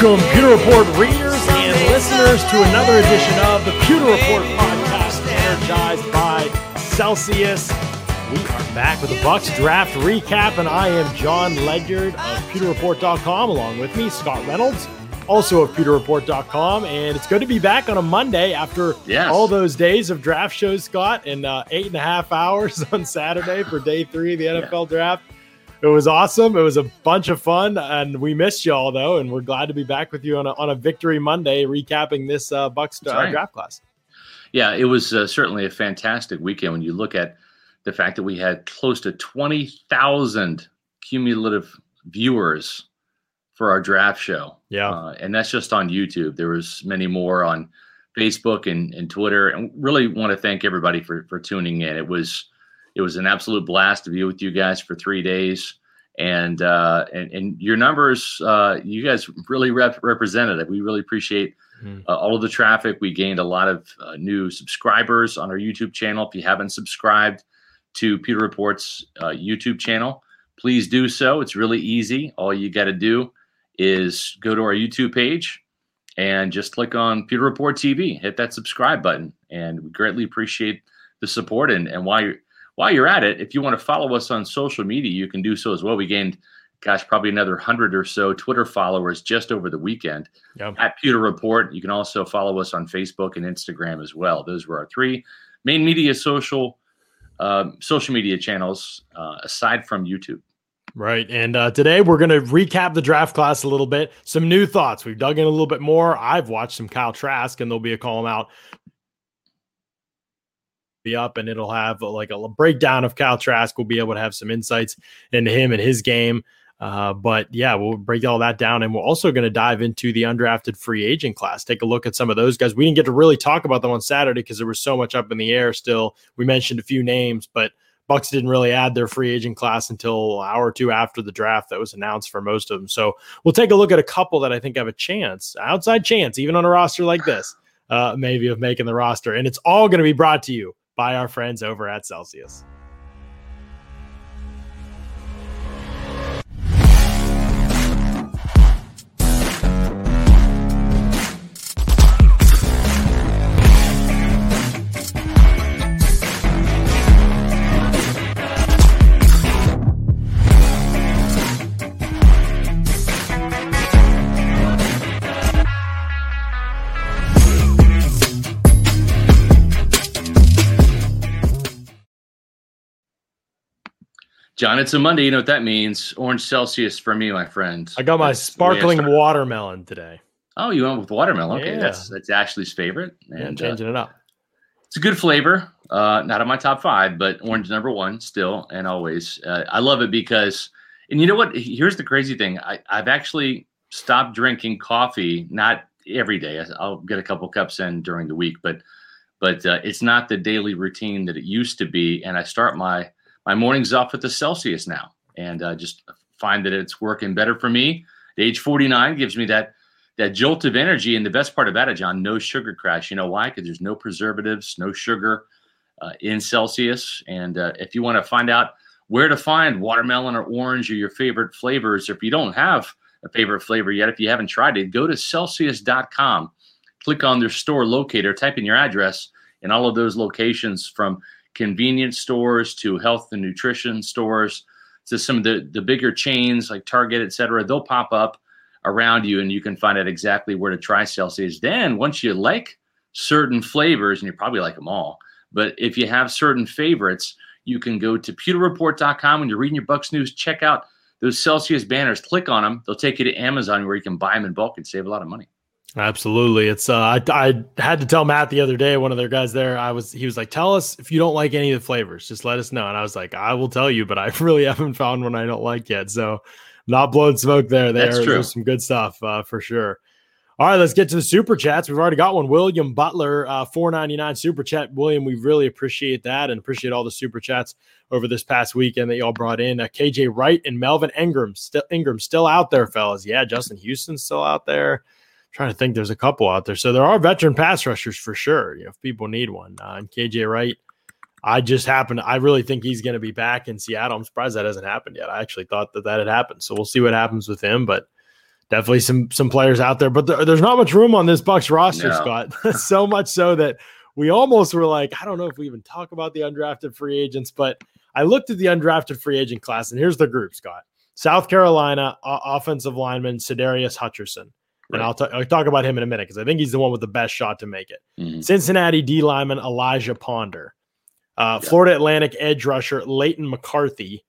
Welcome, Pewter Report readers and listeners, to another edition of the Pewter Report podcast, energized by Celsius. We are back with the Bucks draft recap, and I am John Ledyard of PewterReport.com. Along with me, Scott Reynolds, also of PewterReport.com. And it's good to be back on a Monday after Yes. all those days of draft shows, Scott, and uh, eight and a half hours on Saturday for day three of the NFL draft. It was awesome. It was a bunch of fun, and we missed y'all though, and we're glad to be back with you on a, on a victory Monday, recapping this uh, Bucks uh, right. draft class. Yeah, it was uh, certainly a fantastic weekend when you look at the fact that we had close to 20,000 cumulative viewers for our draft show. Yeah, Uh, and that's just on YouTube. There was many more on Facebook and, and Twitter. And really want to thank everybody for, for tuning in. It was it was an absolute blast to be with you guys for three days. And uh, and, and your numbers, uh, you guys really rep- represented it. We really appreciate Mhm. uh, all of the traffic. We gained a lot of uh, new subscribers on our YouTube channel. If you haven't subscribed to Pewter Report's uh, YouTube channel, please do so. It's really easy. All you got to do is go to our YouTube page and just click on Peter Report TV. Hit that subscribe button, and we greatly appreciate the support. And and while you're while you're at it, if you want to follow us on social media, you can do so as well. We gained, gosh, probably another hundred or so Twitter followers just over the weekend yeah. at Pewter Report. You can also follow us on Facebook and Instagram as well. Those were our three main media social um, social media channels uh, aside from YouTube. Right. And uh, today we're going to recap the draft class a little bit. Some new thoughts. We've dug in a little bit more. I've watched some Kyle Trask, and there'll be a column out. Be up, and it'll have uh, like a breakdown of Kyle Trask. We'll be able to have some insights into him and his game. Uh, but yeah, we'll break all that down, and we're also going to dive into the undrafted free agent class. Take a look at some of those guys. We didn't get to really talk about them on Saturday because there was so much up in the air. Still, we mentioned a few names, but Bucks didn't really add their free agent class until an hour or two after the draft that was announced for most of them. So we'll take a look at a couple that I think have a chance, outside chance, even on a roster like this, uh, maybe of making the roster. And it's all going to be brought to you by our friends over at Celsius. John, it's a Monday. You know what that means? Orange Celsius for me, my friend. I got my That's the way I sparkling watermelon today. Oh, you went with watermelon. Okay, Yeah. that's that's Ashley's favorite, And and uh, changing it up. it's a good flavor. Uh, not in my top five, but orange number one still and always. Uh, I love it because, and you know what? Here's the crazy thing. I, I've actually stopped drinking coffee. Not every day. I'll get a couple cups in during the week, but but uh, it's not the daily routine that it used to be. And I start my my mornings off with the Celsius now, and uh, just find that it's working better for me. At age 49 gives me that that jolt of energy. And the best part about it, John, no sugar crash. You know why? Because there's no preservatives, no sugar uh, in Celsius. And uh, if you want to find out where to find watermelon or orange or your favorite flavors, or if you don't have a favorite flavor yet, if you haven't tried it, go to Celsius.com, click on their store locator, type in your address, and all of those locations from convenience stores to health and nutrition stores to some of the, the bigger chains like Target, et cetera, they'll pop up around you and you can find out exactly where to try Celsius. Then once you like certain flavors, and you probably like them all, but if you have certain favorites, you can go to pewterreport.com when you're reading your Bucks news, check out those Celsius banners, click on them. They'll take you to Amazon where you can buy them in bulk and save a lot of money. Absolutely. It's uh I, I had to tell Matt the other day, one of their guys there, I was he was like, Tell us if you don't like any of the flavors, just let us know. And I was like, I will tell you, but I really haven't found one I don't like yet. So not blowing smoke there. There, That's true. there's some good stuff uh, for sure. All right, let's get to the super chats. We've already got one. William Butler, uh, four ninety nine super chat. William, we really appreciate that and appreciate all the super chats over this past weekend that y'all brought in. Uh, KJ Wright and Melvin Ingram, still Ingram still out there, fellas. Yeah, Justin Houston's still out there. Trying to think, there's a couple out there. So there are veteran pass rushers for sure. You know, if people need one. Uh, and KJ Wright, I just happened. I really think he's going to be back in Seattle. I'm surprised that hasn't happened yet. I actually thought that that had happened. So we'll see what happens with him, but definitely some some players out there, but there, there's not much room on this Bucks roster, no. Scott. so much so that we almost were like, I don't know if we even talk about the undrafted free agents, but I looked at the undrafted free agent class, and here's the group, Scott. South Carolina uh, offensive lineman Sadarius Hutcherson. Right. And I'll, t- I'll, talk about him in a minute because I think he's the one with the best shot to make it. Mm-hmm. Cincinnati D lineman Elijah Ponder. Uh, yeah. Florida Atlantic edge rusher Leighton McCarthy.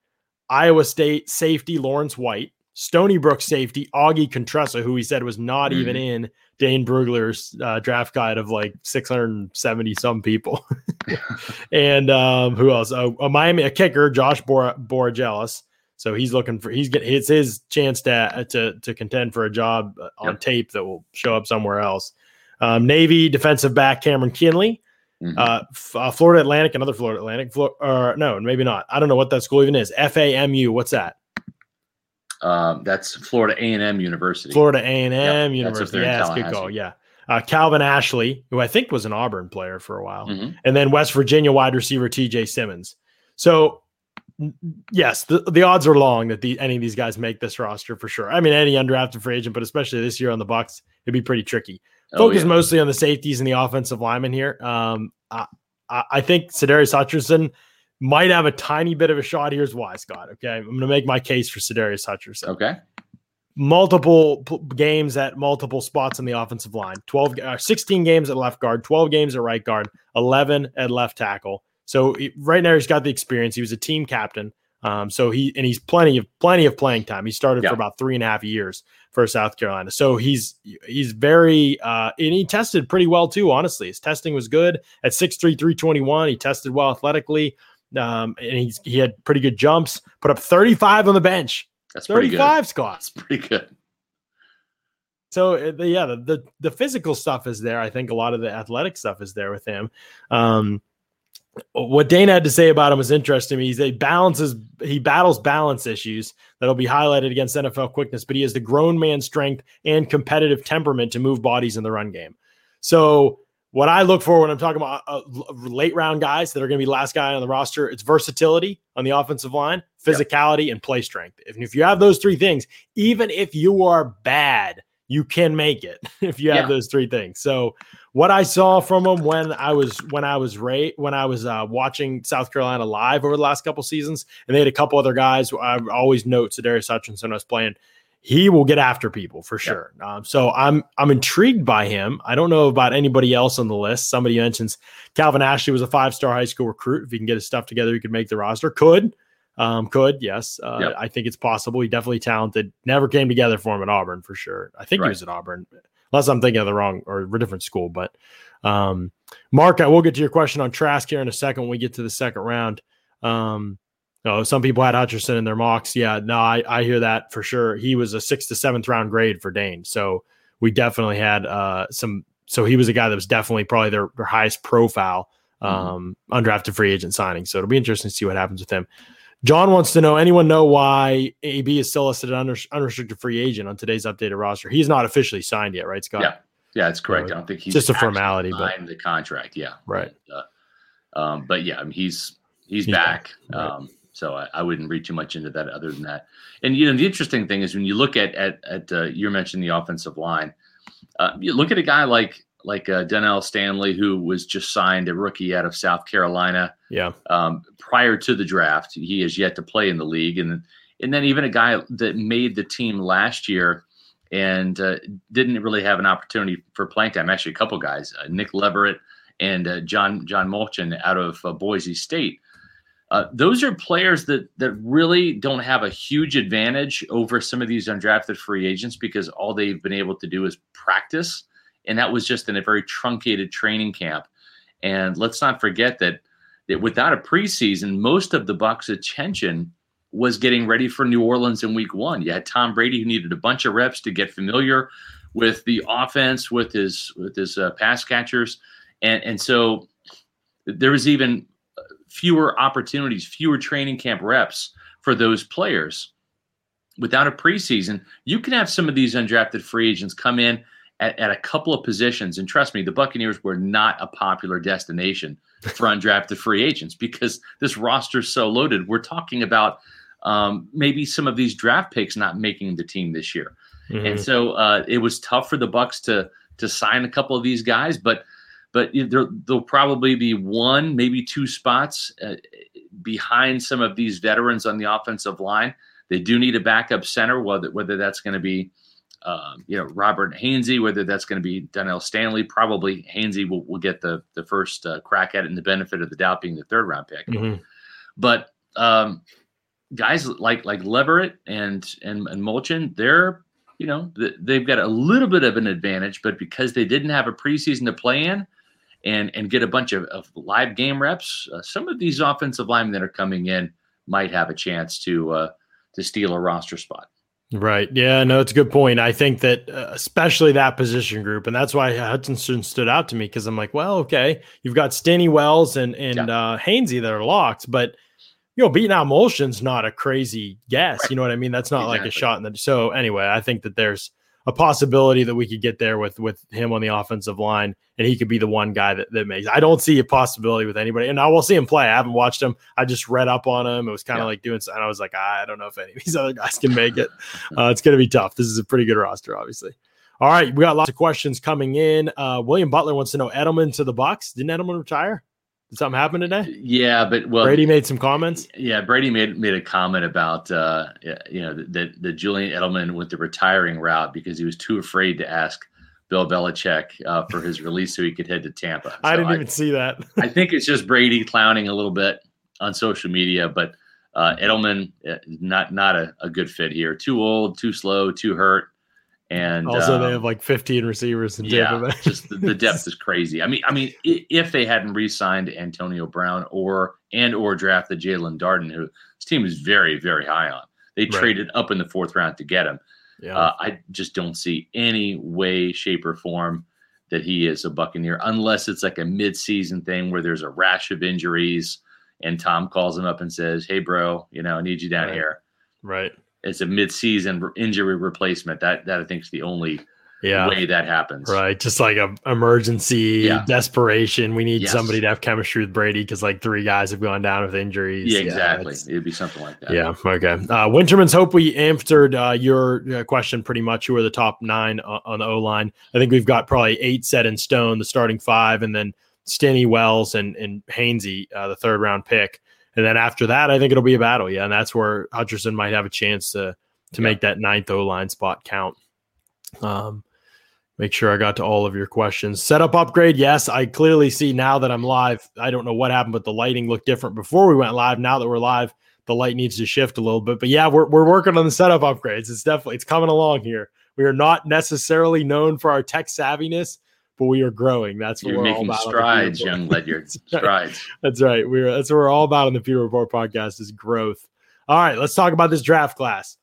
Iowa State safety Lawrence White. Stony Brook safety Augie Contressa, who he said was not mm-hmm. even in Dane Brugler's uh, draft guide of like 670 some people. and um, who else? a Miami a kicker Josh Bor- Borgelis. So he's looking for he's getting it's his chance to to to contend for a job uh, on yep. tape that will show up somewhere else. Um, Navy defensive back Cameron Kinley. Mm-hmm. Uh, F- uh, Florida Atlantic, another Florida Atlantic, Flo- or no, maybe not. I don't know what that school even is. FAMU, what's that? Um, that's Florida A and M University. Florida A and M University. Yeah, that's good call. Yeah. Uh, Calvin Ashley, who I think was an Auburn player for a while, mm-hmm. and then West Virginia wide receiver T.J. Simmons. So, yes, the, the odds are long that the, any of these guys make this roster for sure. I mean, any undrafted free agent, but especially this year on the Bucks, it'd be pretty tricky. Oh, Focus yeah. mostly on the safeties and the offensive linemen here. Um, I, I think Sadarius Hutcherson might have a tiny bit of a shot. Here's why, Scott. Okay, I'm going to make my case for Sadarius Hutcherson. Okay. Multiple p- games at multiple spots in the offensive line 12, uh, 16 games at left guard, 12 games at right guard, 11 at left tackle. So he, right now he's got the experience. He was a team captain. Um, so he and he's plenty of plenty of playing time. He started yeah. for about three and a half years for South Carolina. So he's he's very uh, and he tested pretty well too. Honestly, his testing was good at 6'3", 321. He tested well athletically, um, and he's he had pretty good jumps. Put up thirty five on the bench. That's thirty five squats. pretty good. So uh, the, yeah, the, the, the physical stuff is there. I think a lot of the athletic stuff is there with him. Um, what Dana had to say about him was interesting me. He balances he battles balance issues that'll be highlighted against NFL quickness, but he has the grown man strength and competitive temperament to move bodies in the run game. So what I look for when I'm talking about uh, late round guys that are going to be last guy on the roster, it's versatility on the offensive line, physicality, yep. and play strength. If, if you have those three things, even if you are bad, you can make it if you have yeah. those three things. So what I saw from him when I was when I was Ray when I was uh, watching South Carolina live over the last couple seasons, and they had a couple other guys. I always note Darius Hutcherson was playing. He will get after people for sure. Yep. Um, so I'm I'm intrigued by him. I don't know about anybody else on the list. Somebody mentions Calvin Ashley was a five star high school recruit. If he can get his stuff together, he could make the roster. Could. Um, could yes, uh, yep. I think it's possible. He definitely talented. Never came together for him at Auburn for sure. I think right. he was at Auburn unless I'm thinking of the wrong or a different school. But um, Mark, I will get to your question on Trask here in a second when we get to the second round. Um, oh, some people had Hutcherson in their mocks. Yeah, no, I, I hear that for sure. He was a sixth to seventh round grade for Dane. So we definitely had uh, some. So he was a guy that was definitely probably their, their highest profile mm-hmm. um, mm-hmm. undrafted free agent signing. So it'll be interesting to see what happens with him. John wants to know anyone know why AB is still listed under, unrestricted free agent on today's updated roster? He's not officially signed yet, right, Scott? Yeah, yeah, that's correct. I don't think he's just a formality, but the contract, yeah, right. But, uh, um, but yeah, I mean, he's he's, he's back. back. Right. Um, so I, I, wouldn't read too much into that other than that. And you know, the interesting thing is when you look at at at uh, you mentioned the offensive line. Uh, you look at a guy like like uh, Donell Stanley, who was just signed a rookie out of South Carolina. Yeah. Um, prior to the draft, he has yet to play in the league, and and then even a guy that made the team last year and uh, didn't really have an opportunity for playing time. Actually, a couple guys, uh, Nick Leverett and uh, John John Molchon out of uh, Boise State. Uh, those are players that that really don't have a huge advantage over some of these undrafted free agents because all they've been able to do is practice and that was just in a very truncated training camp. And let's not forget that that without a preseason, most of the Bucks' attention was getting ready for New Orleans in Week One. You had Tom Brady who needed a bunch of reps to get familiar with the offense, with his with his uh, pass catchers, and and so there was even fewer opportunities, fewer training camp reps for those players. Without a preseason, you can have some of these undrafted free agents come in at, at, a couple of positions. And trust me, the Buccaneers were not a popular destination for undrafted free agents because this roster's so loaded. We're talking about um, maybe some of these draft picks not making the team this year. Mhm. And so uh, it was tough for the Bucks to to sign a couple of these guys, but but there, there'll probably be one, maybe two spots uh, behind some of these veterans on the offensive line. They do need a backup center, whether whether that's going to be um, you know Robert Hainsey, whether that's going to be Donell Stanley. Probably Hainsey will, will get the the first uh, crack at it, and the benefit of the doubt being the third round pick. Mhm. But um, guys like like Leverett and and and Molchon, they're you know th- they've got a little bit of an advantage, but because they didn't have a preseason to play in and and get a bunch of, of live game reps, uh, some of these offensive linemen that are coming in might have a chance to uh, to steal a roster spot. Right. Yeah. No, it's a good point. I think that uh, especially that position group, and that's why Hutcherson stood out to me because I'm like, well, okay, you've got Stinnie Wells and and uh, Hainsey that are locked, but you know, beating out Molchon's not a crazy guess. Right. You know what I mean? That's not like a shot in the. So anyway, I think that there's a possibility that we could get there with with him on the offensive line, and he could be the one guy that, that makes. I don't see a possibility with anybody, and I will see him play. I haven't watched him. I just read up on him. It was kind of Yeah. like doing, and I was like, I don't know if any of these other guys can make it. Uh, it's going to be tough. This is a pretty good roster, obviously. All right, we got lots of questions coming in. Uh, William Butler wants to know Edelman to the Bucks. Didn't Edelman retire? Did something happen today? Yeah, but well, Brady made some comments. Yeah, Brady made made a comment about uh, you know that that Julian Edelman went the retiring route because he was too afraid to ask Bill Belichick uh, for his release so he could head to Tampa. I didn't even see that. I think it's just Brady clowning a little bit on social media, but uh, Edelman uh, not not a, a good fit here. Too old, too slow, too hurt, and also, they um, have like 15 receivers in yeah, just the, the depth is crazy. I mean, I mean, if they hadn't re-signed Antonio Brown or and or drafted Jaelon Darden, who this team is very very high on, they Right. traded up in the fourth round to get him. yeah. Uh, I just don't see any way, shape, or form that he is a Buccaneer unless it's like a mid-season thing where there's a rash of injuries and Tom calls him up and says, "Hey, bro, you know, I need you down Right. here." right. It's a mid-season injury replacement. That that I think is the only Yeah. way that happens. Right. Just like a emergency Yeah. desperation. We need Yes. somebody to have chemistry with Brady because like three guys have gone down with injuries. Yeah, exactly. it's- It'd be something like that. Yeah. Okay. Uh, Winterman's hope we answered uh, your uh, question pretty much. Who are the top nine on, on the O line? I think we've got probably eight set in stone, the starting five, and then Stinnie, Wells, and and Hainsey, uh, the third round pick. And then after that, I think it'll be a battle. Yeah, and that's where Hutcherson might have a chance to to Yeah. make that ninth O line spot count. Um, make sure I got to all of your questions. Setup upgrade, yes. I clearly see now that I'm live. I don't know what happened, but the lighting looked different before we went live. Now that we're live, the light needs to shift a little bit. But yeah, we're we're working on the setup upgrades. It's definitely it's coming along here. We are not necessarily known for our tech savviness, but we are growing. That's what You're we're all making about. strides, young Ledyard. strides. That's right. We're that's what we're all about on the Pewter Report podcast is growth. All right, let's talk about this draft class.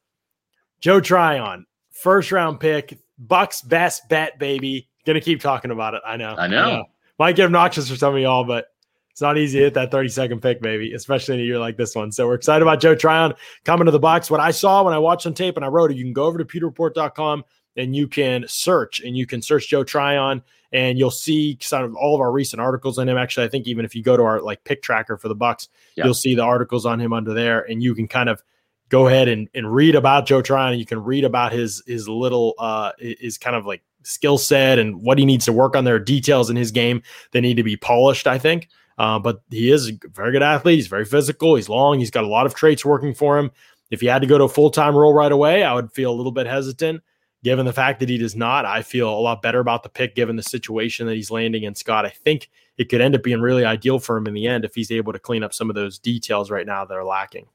Joe Tryon, first round pick, Bucks best bet, baby. Gonna keep talking about it. I know. I know. Might get obnoxious for some of y'all, but it's not easy to hit that 30 second pick, baby, especially in a year like this one. So we're excited about Joe Tryon coming to the box. What I saw when I watched on tape and I wrote it, you can go over to pewterreport.com and you can search and you can search Joe Tryon and you'll see sort of all of our recent articles on him. Actually, I think even if you go to our like pick tracker for the Bucks, Yeah. you'll see the articles on him under there, and you can kind of go ahead and, and read about Joe Tryon. You can read about his his little uh his kind of like skill set and what he needs to work on. There are details in his game that need to be polished, I think. Uh, but he is a very good athlete. He's very physical. He's long. He's got a lot of traits working for him. If he had to go to a full time role right away, I would feel a little bit hesitant. Given the fact that he does not, I feel a lot better about the pick given the situation that he's landing in. Scott, I think it could end up being really ideal for him in the end if he's able to clean up some of those details right now that are lacking.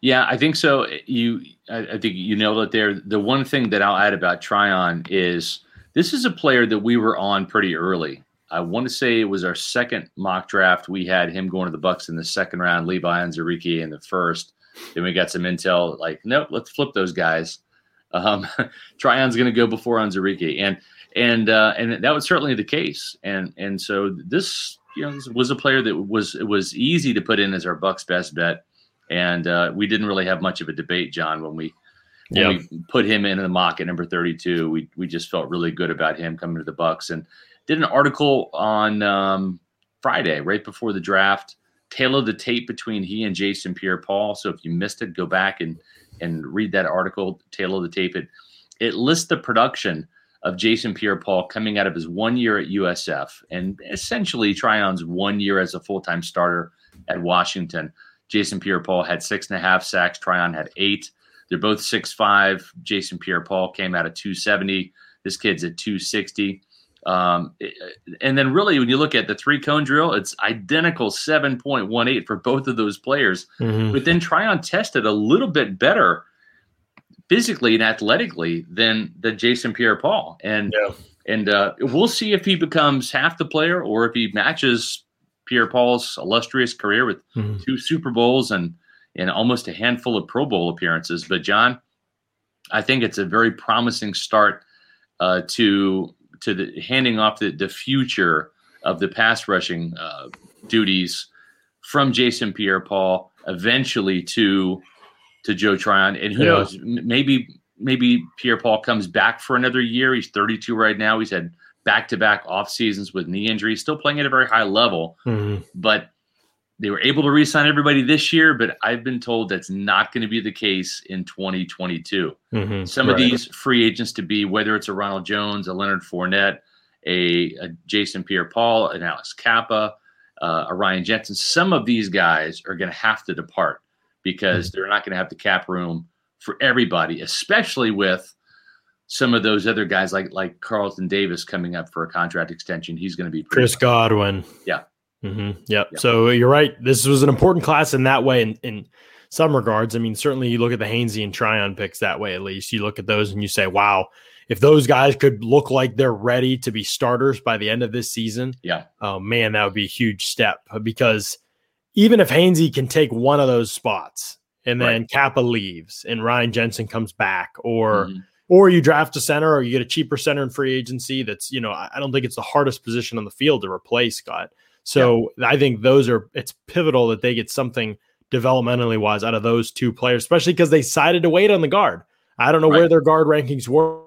Yeah, I think so. You, I, I think you nailed it there. The one thing that I'll add about Tryon is this is a player that we were on pretty early. I want to say it was our second mock draft. We had him going to the Bucks in the second round, Levi Onwuzurike in the first. Then we got some intel like, nope, let's flip those guys. Um, Tryon's going to go before Onwuzurike, and and uh, and that was certainly the case. And and so this, you know, was a player that was it was easy to put in as our Bucks best bet, and uh, we didn't really have much of a debate, John, when we when Yeah. we put him in the mock at number thirty two. We we just felt really good about him coming to the Bucks, and did an article on um, Friday right before the draft Tale of the tape between he and Jason Pierre-Paul. So if you missed it, go back and and read that article, Tale of the tape. It it lists the production of Jason Pierre-Paul coming out of his one year at USF and essentially Tryon's one year as a full time starter at Washington. Jason Pierre-Paul had six and a half sacks. Tryon had eight. They're both six five. Jason Pierre-Paul came out of 270. This kid's at 260. Um, and then really, when you look at the three cone drill, it's identical 7.18 for both of those players. Mm-hmm. But then Tryon tested a little bit better physically and athletically than the Jason Pierre-Paul. And yeah. and uh, we'll see if he becomes half the player or if he matches Pierre-Paul's illustrious career with mm-hmm. two Super Bowls and and almost a handful of Pro Bowl appearances. But John, I think it's a very promising start uh, to to the handing off the, the future of the pass rushing uh, duties from Jason Pierre-Paul eventually to to Joe Tryon. And who yeah. knows, maybe maybe Pierre-Paul comes back for another year. He's 32 right now. He's had back-to-back off seasons with knee injuries, still playing at a very high level. Mm-hmm. But they were able to re-sign everybody this year, but I've been told that's not going to be the case in 2022. Mm-hmm, Some right. of these free agents to be, whether it's a Ronald Jones, a Leonard Fournette, a, a Jason Pierre-Paul, an Alex Cappa, uh, a Ryan Jensen, some of these guys are going to have to depart because mm-hmm. they're not going to have the cap room for everybody, especially with some of those other guys like like Carlton Davis coming up for a contract extension. He's going to be Chris. Godwin. Yeah. Mm-hmm. Yep. yep. So you're right. This was an important class in that way. In, in some regards, I mean, certainly you look at the Hainsey and Tryon picks that way. At least you look at those and you say, "Wow, if those guys could look like they're ready to be starters by the end of this season, yeah, oh man, that would be a huge step. Because even if Hainsey can take one of those spots and then right. Cappa leaves and Ryan Jensen comes back, or mm-hmm. or you draft a center or you get a cheaper center in free agency, that's you know I don't think it's the hardest position on the field to replace Scott." So yeah. I think those are it's pivotal that they get something developmentally wise out of those two players, especially because they decided to wait on the guard. I don't know right. where their guard rankings were.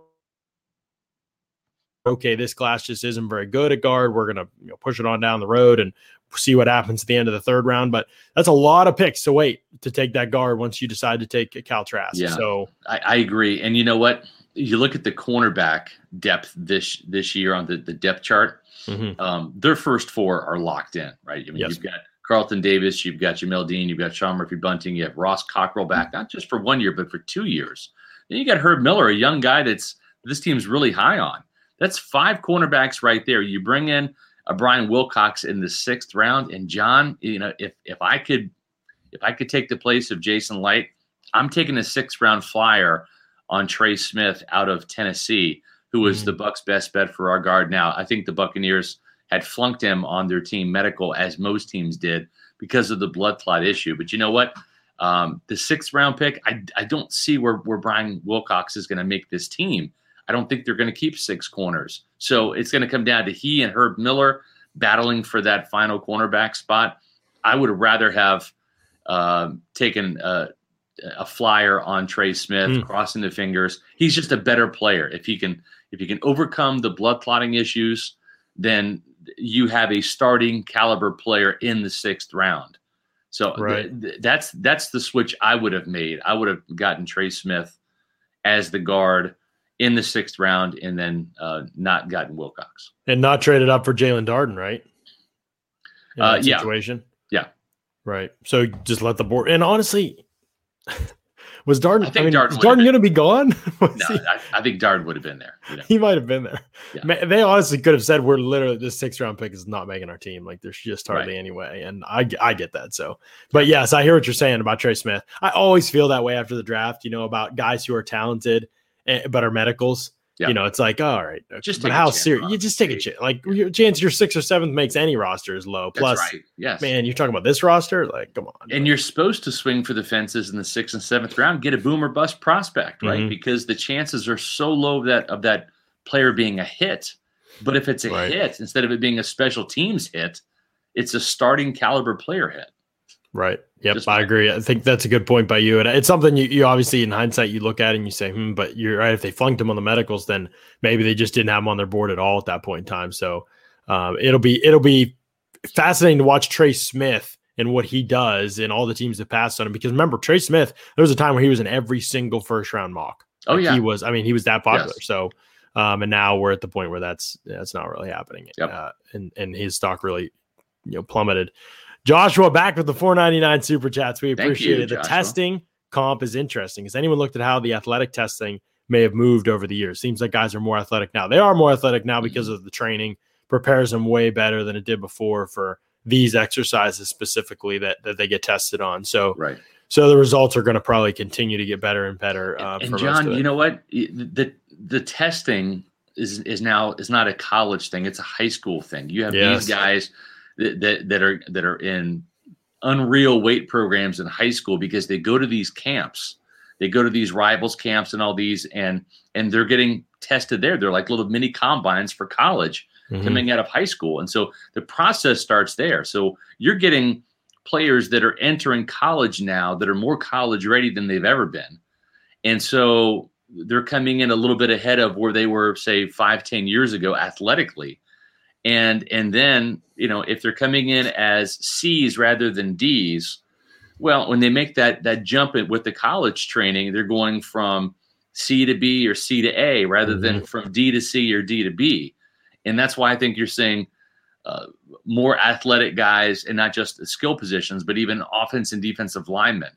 Okay, this class just isn't very good at guard. We're gonna you know, push it on down the road and see what happens at the end of the third round. But that's a lot of picks to wait to take that guard once you decide to take Cal Trask. Yeah, so I, I agree. And you know what? You look at the cornerback depth this this year on the, the depth chart Mm-hmm. Um, their first four are locked in, right? I mean, yes. you've got Carlton Davis, you've got Jamel Dean, you've got Sean Murphy Bunting, you have Ross Cockrell back, not just for one year, but for two years. Then you got Herb Miller, a young guy that's this team's really high on. That's five cornerbacks right there. You bring in a Brian Wilcox in the sixth round, and John, you know, if if I could, if I could take the place of Jason Licht, I'm taking a sixth round flyer on Trey Smith out of Tennessee who was mm-hmm. the Bucks' best bet for our guard. Now, I think the Buccaneers had flunked him on their team medical, as most teams did, because of the blood clot issue. But you know what? Um, the sixth round pick, I, I don't see where, where Brian Wilcox is going to make this team. I don't think they're going to keep six corners. So it's going to come down to he and Herb Miller battling for that final cornerback spot. I would rather have uh, taken uh, a flyer on Trey Smith, mm. crossing the fingers. He's just a better player. If he can if you can overcome the blood clotting issues, then you have a starting caliber player in the sixth round. So right. th- th- that's that's the switch I would have made. I would have gotten Trey Smith as the guard in the sixth round, and then uh, not gotten Wilcox and not traded up for Jaelon Darden, right? uh, situation, yeah. yeah, right. So just let the board. And honestly, was Darden? I think I mean, Darden, Darden going to be gone? no, I, I, think Darden would have been there. You know? He might have been there. Yeah. They honestly could have said, "We're literally this six round pick is not making our team. Like there's just hardly right. any way." And I I get that. So, but yes, I hear what you're saying about Trey Smith. I always feel that way after the draft. You know about guys who are talented eh, but are medicals. Yeah. You know, it's like, all right, just but how serious? You just take a chance. Like your chance your sixth or seventh makes any roster is low. Plus, right. yes, man, you're talking about this roster. Like, come on. And you're supposed to swing for the fences in the sixth and seventh round, get a boomer bust prospect, right? Mm-hmm. Because the chances are so low of that of that player being a hit. But if it's a right. hit, instead of it being a special teams hit, it's a starting caliber player hit. Right. Yep. Just I agree. I think that's a good point by you. And it's something you, you obviously in hindsight you look at and you say, hmm, but you're right. If they flunked him on the medicals, then maybe they just didn't have him on their board at all at that point in time. So um, it'll be it'll be fascinating to watch Trey Smith and what he does and all the teams that passed on him. Because remember, Trey Smith, there was a time where he was in every single first round mock. Oh Like, yeah, he was. I mean, he was that popular. Yes. So, um, and now we're at the point where that's that's not really happening. Yep. Uh, and and his stock really, you know, plummeted. Joshua back with the 499 super chats. We Thank you, appreciate it. The Joshua. testing comp is interesting. Has anyone looked at how the athletic testing may have moved over the years? Seems like guys are more athletic now. They are more athletic now because Mm-hmm. of the training. Prepares them way better than it did before for these exercises specifically that that they get tested on. So right. so the results are going to probably continue to get better and better. Uh, and John, you know what? The the testing is is now is not a college thing; it's a high school thing. You have Yes. these guys that, that that are that are in unreal weight programs in high school because they go to these camps, they go to these rivals camps and all these, and and they're getting tested there. They're like little mini combines for college Mhm. coming out of high school. And so the process starts there. So you're getting players that are entering college now that are more college ready than they've ever been. And so they're coming in a little bit ahead of where they were, say, five, ten years ago athletically. And and then, you know, if they're coming in as C's rather than D's, well, when they make that that jump with the college training, they're going from C to B or C to A rather than from D to C or D to B. And that's why I think you're seeing uh, more athletic guys and not just the skill positions, but even offense and defensive linemen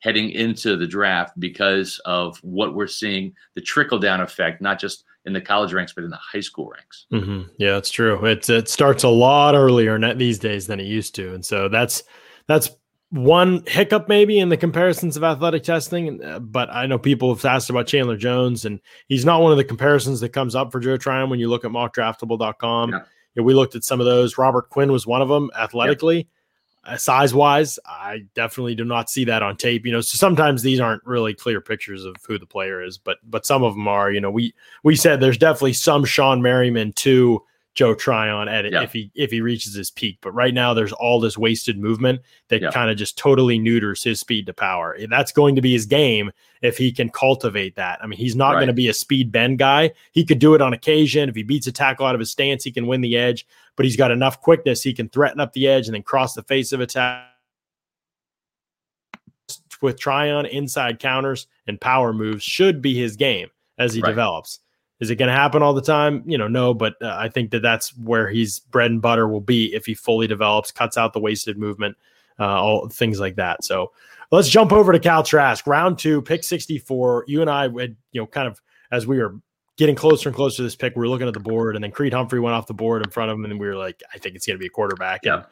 heading into the draft because of what we're seeing the trickle down effect, not just in the college ranks, but in the high school ranks. hmm Yeah, that's true. It it starts a lot earlier these days than it used to, and so that's that's one hiccup maybe in the comparisons of athletic testing. uh, But I know people have asked about Chandler Jones, and he's not one of the comparisons that comes up for Joe Tryon when you look at mockdraftable.com. Yeah. You know, we looked at some of those. Robert Quinn was one of them athletically. Uh, Uh, size wise, I definitely do not see that on tape. You know, so sometimes these aren't really clear pictures of who the player is, but but some of them are. You know, we we said there's definitely some Sean Merriman to Joe Tryon at Yeah. if he if he reaches his peak. But right now there's all this wasted movement that Yeah. kind of just totally neuters his speed to power. That's going to be his game if he can cultivate that. I mean, he's not Right. going to be a speed bend guy. He could do it on occasion. If he beats a tackle out of his stance, he can win the edge, but he's got enough quickness he can threaten up the edge and then cross the face of a tackle with Tryon inside counters and power moves should be his game as he Right. develops. Is it going to happen all the time? You know, no, but uh, I think that that's where he's bread and butter will be if he fully develops, cuts out the wasted movement, uh, all things like that. So let's jump over to Cal Trask, round two, pick 64. You and I had, you know, kind of as we were getting closer and closer to this pick, we were looking at the board, and then Creed Humphrey went off the board in front of him, and we were like, I think it's going to be a quarterback. And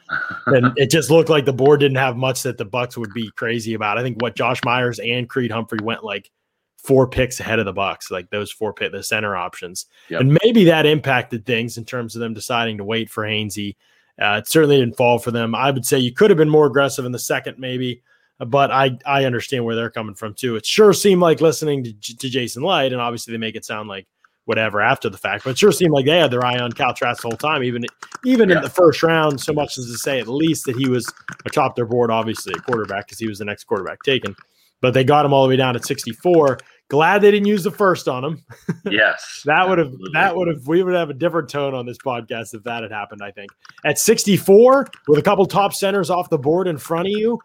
and it just looked like the board didn't have much that the Bucks would be crazy about. I think what Josh Myers and Creed Humphrey went like four picks ahead of the Bucks, like those four pick the center options, Yep. and maybe that impacted things in terms of them deciding to wait for Hainsey. Uh, it certainly didn't fall for them. I would say you could have been more aggressive in the second, maybe, but I I understand where they're coming from too. It sure seemed like listening to, to Jason Licht, and obviously they make it sound like whatever after the fact, but it sure seemed like they had their eye on Cal Trask the whole time, even even in the first round, so much as to say at least that he was atop their board, obviously a quarterback because he was the next quarterback taken. But they got him all the way down at 64. Glad they didn't use the first on him. yes. That would have that would have we would have a different tone on this podcast if that had happened. I think at 64 with a couple top centers off the board in front of you,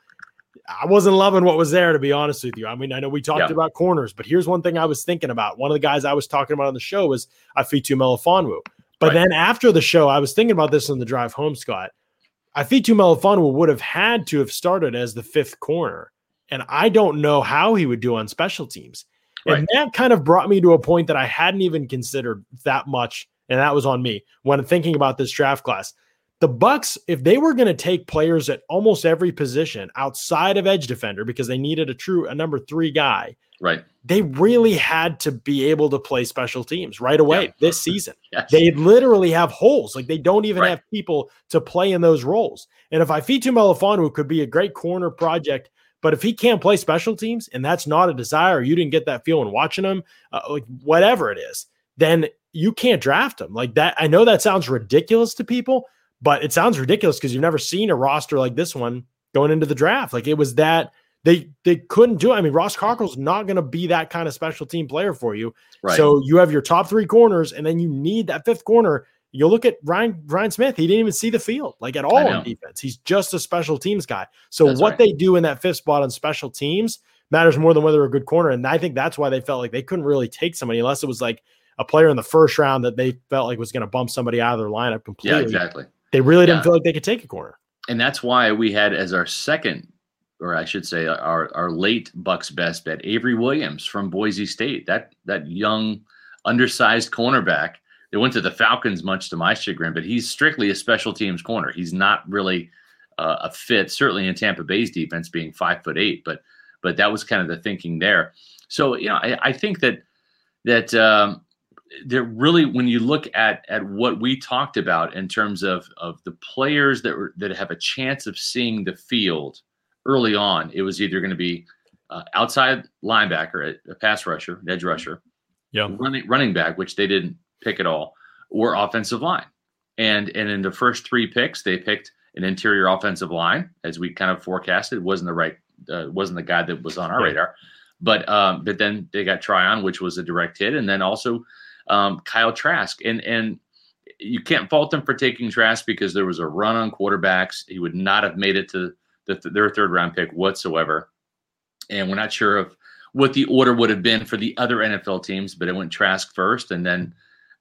I wasn't loving what was there to be honest with you. I mean, I know we talked Yeah. about corners, but here's one thing I was thinking about. One of the guys I was talking about on the show was Ifeatu Melifonwu. But Right. then after the show, I was thinking about this on the drive home, Scott. Ifeatu Melifonwu would have had to have started as the fifth corner, and I don't know how he would do on special teams. And that kind of brought me to a point that I hadn't even considered that much, and that was on me when thinking about this draft class. The Bucks, if they were going to take players at almost every position outside of edge defender because they needed a true a number three guy, Right. they really had to be able to play special teams right away Yeah. this season. Yes. They literally have holes. Like they don't even Right. have people to play in those roles. And if Ifeatu Melifonwu could be a great corner project, but if he can't play special teams and that's not a desire, you didn't get that feeling watching him, uh, like whatever it is, then you can't draft him like that. I know that sounds ridiculous to people, but it sounds ridiculous because you've never seen a roster like this one going into the draft. Like it was that they they couldn't do it. I mean, Ross Cockrell's not going to be that kind of special team player for you. right. So you have your top three corners, and then you need that fifth corner. You look at Ryan Ryan Smith; he didn't even see the field like at all on defense. He's just a special teams guy. So that's what right. they do in that fifth spot on special teams matters more than whether they're a good corner. And I think that's why they felt like they couldn't really take somebody unless it was like a player in the first round that they felt like was going to bump somebody out of their lineup completely. Yeah, exactly. They really didn't feel like they could take a corner. And that's why we had as our second or I should say, our our late Bucks best bet, Avery Williams from Boise State. That that young, undersized cornerback. They went to the Falcons, much to my chagrin, but he's strictly a special teams corner. He's not really uh, a fit, certainly in Tampa Bay's defense, being five foot eight. But but that was kind of the thinking there. So you know, I, I think that that um, there really, when you look at at what we talked about in terms of of the players that were, that have a chance of seeing the field early on, it was either going to be uh, outside linebacker, a, a pass rusher, an edge rusher, yeah, running running back, which they didn't pick at all, or offensive line. And and in the first three picks, they picked an interior offensive line, as we kind of forecasted. It wasn't the right, uh, wasn't the guy that was on our radar. But um, but then they got Tryon, which was a direct hit, and then also um, Kyle Trask, and and you can't fault them for taking Trask because there was a run on quarterbacks. He would not have made it to the, their third round pick whatsoever. And we're not sure of what the order would have been for the other NFL teams, but it went Trask first and then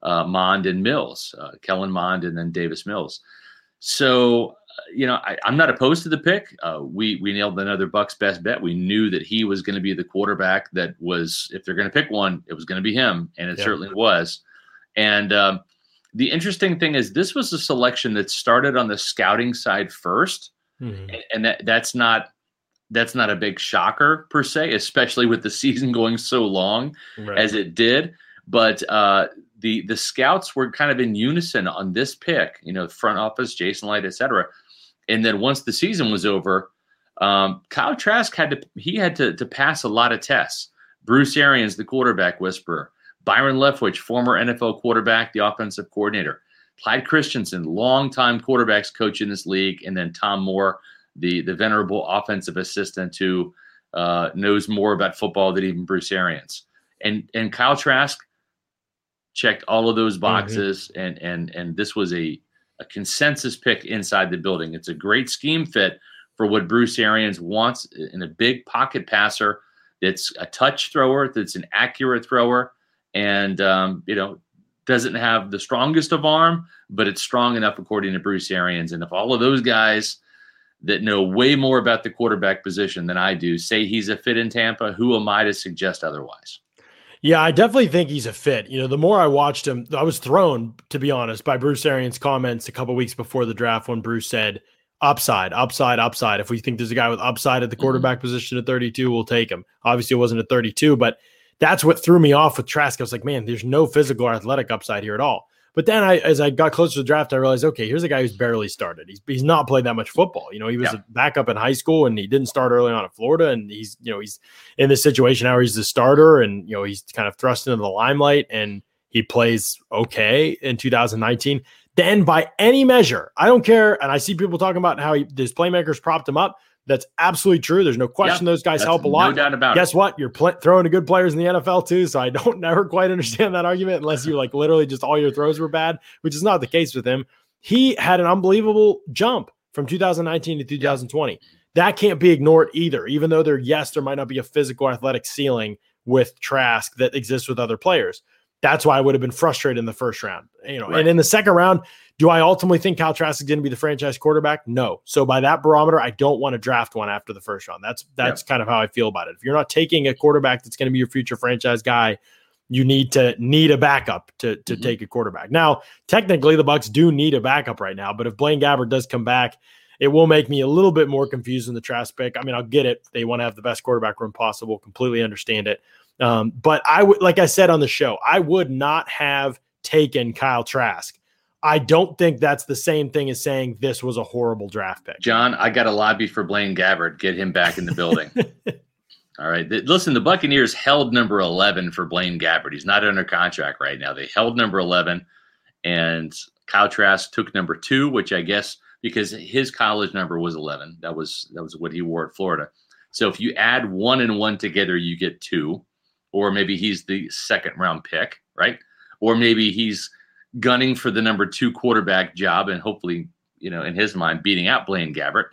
uh, Mond and Mills, uh, Kellen Mond and then Davis Mills. So, uh, you know, I, am not opposed to the pick. Uh, we we nailed another Bucks best bet. We knew that he was going to be the quarterback that was, if they're going to pick one, it was going to be him, and it yeah. certainly was. And um, the interesting thing is, this was a selection that started on the scouting side first mm-hmm. and that that's not that's not a big shocker per se, especially with the season going so long right. as it did. But uh, the the scouts were kind of in unison on this pick. You know, front office, Jason Licht, etc. And then once the season was over, um, Kyle Trask had to he had to to pass a lot of tests. Bruce Arians, the quarterback whisperer, Byron Leftwich, former NFL quarterback, the offensive coordinator, Clyde Christensen, longtime quarterbacks coach in this league, and then Tom Moore, the the venerable offensive assistant who uh, knows more about football than even Bruce Arians. And and Kyle Trask checked all of those mm-hmm. boxes, mm-hmm. and and and this was a a consensus pick inside the building. It's a great scheme fit for what Bruce Arians wants in a big pocket passer. That's a touch thrower. That's an accurate thrower, and um, you know doesn't have the strongest of arm, but it's strong enough according to Bruce Arians. And if all of those guys that know way more about the quarterback position than I do say he's a fit in Tampa, who am I to suggest otherwise? Yeah, I definitely think he's a fit. You know, the more I watched him, I was thrown, to be honest, by Bruce Arians' comments a couple weeks before the draft when Bruce said, upside, upside, upside. If we think there's a guy with upside at the mm-hmm. quarterback mm-hmm. position at 32, we'll take him. Obviously, it wasn't at 32, but that's what threw me off with Trask. I was like, man, there's no physical or athletic upside here at all. But then I, as I got closer to the draft, I realized, okay, here's a guy who's barely started. He's he's not played that much football. You know, he was yeah. a backup in high school and he didn't start early on at Florida. And he's, you know, he's in this situation now where he's the starter and you know he's kind of thrust into the limelight and he plays okay in 2019. Then by any measure, I don't care. And I see people talking about how he, his playmakers propped him up. That's absolutely true. There's no question those guys help a lot. No doubt about Guess it. what? You're pl- throwing to good players in the NFL too. So I don't never quite understand that argument unless you like literally just all your throws were bad, which is not the case with him. He had an unbelievable jump from 2019 to 2020. That can't be ignored either, even though there, yes, there might not be a physical athletic ceiling with Trask that exists with other players. That's why I would have been frustrated in the first round. You know, right. and in the second round, do I ultimately think Kyle Trask is going to be the franchise quarterback? No. So by that barometer, I don't want to draft one after the first round. That's that's kind of how I feel about it. If you're not taking a quarterback that's going to be your future franchise guy, you need to need a backup to to mm-hmm. take a quarterback. Now, technically, the Bucks do need a backup right now, but if Blaine Gabbert does come back, it will make me a little bit more confused in the Trask pick. I mean, I'll get it. They want to have the best quarterback room possible. Completely understand it. Um, but I would, like I said on the show, I would not have taken Kyle Trask. I don't think that's the same thing as saying this was a horrible draft pick. John, I got a lobby for Blaine Gabbert. Get him back in the building. All right. Listen, the Buccaneers held number 11 for Blaine Gabbert. He's not under contract right now. They held number 11, and Kyle Trask took number two, which I guess because his college number was 11. That was that was what he wore at Florida. So if you add one and one together, you get two or maybe he's the second round pick, right? Or maybe he's gunning for the number two quarterback job and hopefully, you know, in his mind, beating out Blaine Gabbert.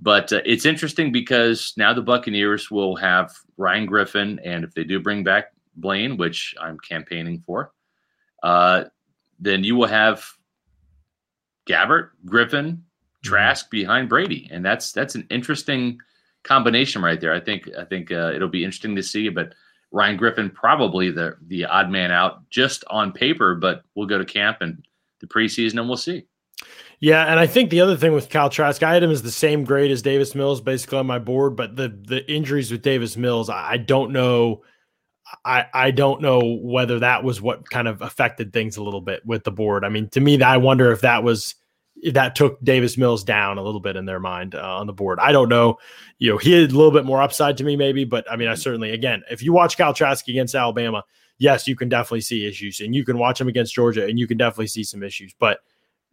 But uh, it's interesting because now the Buccaneers will have Ryan Griffin, and if they do bring back Blaine, which I'm campaigning for, uh, then you will have Gabbert, Griffin, mm-hmm. Trask behind Brady, and that's that's an interesting combination right there. I think I think uh, it'll be interesting to see, but Ryan Griffin probably the the odd man out just on paper, but we'll go to camp and the preseason and we'll see. Yeah, and I think the other thing with Kyle Trask, I had him as the same grade as Davis Mills, basically on my board. But the the injuries with Davis Mills, I don't know. I I don't know whether that was what kind of affected things a little bit with the board. I mean, to me, I wonder if that was that took Davis Mills down a little bit in their mind uh, on the board. I don't know. You know, he had a little bit more upside to me, maybe, but I mean, I certainly, again, if you watch Kyle Trask against Alabama, yes, you can definitely see issues, and you can watch him against Georgia, and you can definitely see some issues. But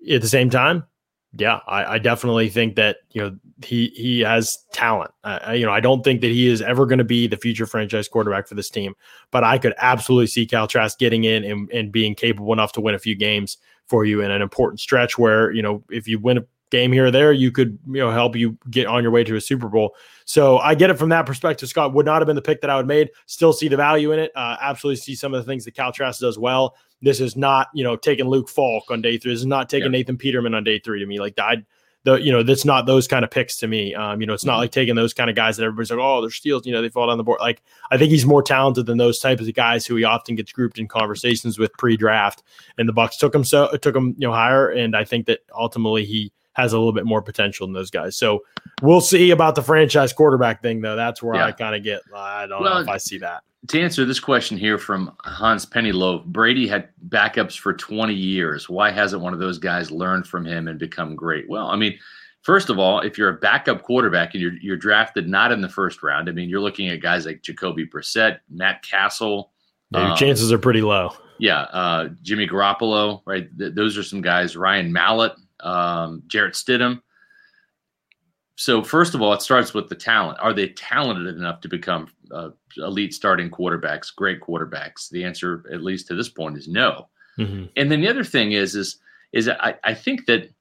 at the same time, yeah, I, I definitely think that you know he he has talent. Uh, you know, I don't think that he is ever going to be the future franchise quarterback for this team, but I could absolutely see Kyle Trask getting in and, and being capable enough to win a few games for you in an important stretch where, you know, if you win a game here or there, you could, you know, help you get on your way to a Super Bowl. So I get it from that perspective. Scott would not have been the pick that I would made. Still see the value in it. Uh, absolutely see some of the things that Kyle Trask does well. This is not, you know, taking Luke Falk on day three. This is not taking Nathan Peterman on day three to me. Like I the you know that's not those kind of picks to me. Um, you know, it's not mm-hmm. like taking those kind of guys that everybody's like, oh, they're steals. You know, they fall down the board. Like I think he's more talented than those types of guys who he often gets grouped in conversations with pre-draft. And the Bucks took him so took him you know higher, and I think that ultimately he has a little bit more potential than those guys. So we'll see about the franchise quarterback thing, though. That's where yeah. I kind of get. I don't well, know if I see that to answer this question here from Hans Pennyloaf, Brady had backups for 20 years. Why hasn't one of those guys learned from him and become great? Well, I mean, first of all, if you're a backup quarterback and you're, you're drafted not in the first round, I mean, you're looking at guys like Jacoby Brissett, Matt Cassel. Yeah, your um, chances are pretty low. Yeah, uh, Jimmy Garoppolo, right? Th- those are some guys. Ryan Mallett, um, Jarrett Stidham. So first of all, it starts with the talent. Are they talented enough to become uh, elite starting quarterbacks, great quarterbacks? The answer, at least to this point, is no. Mm-hmm. And then the other thing is, is, is I, I think that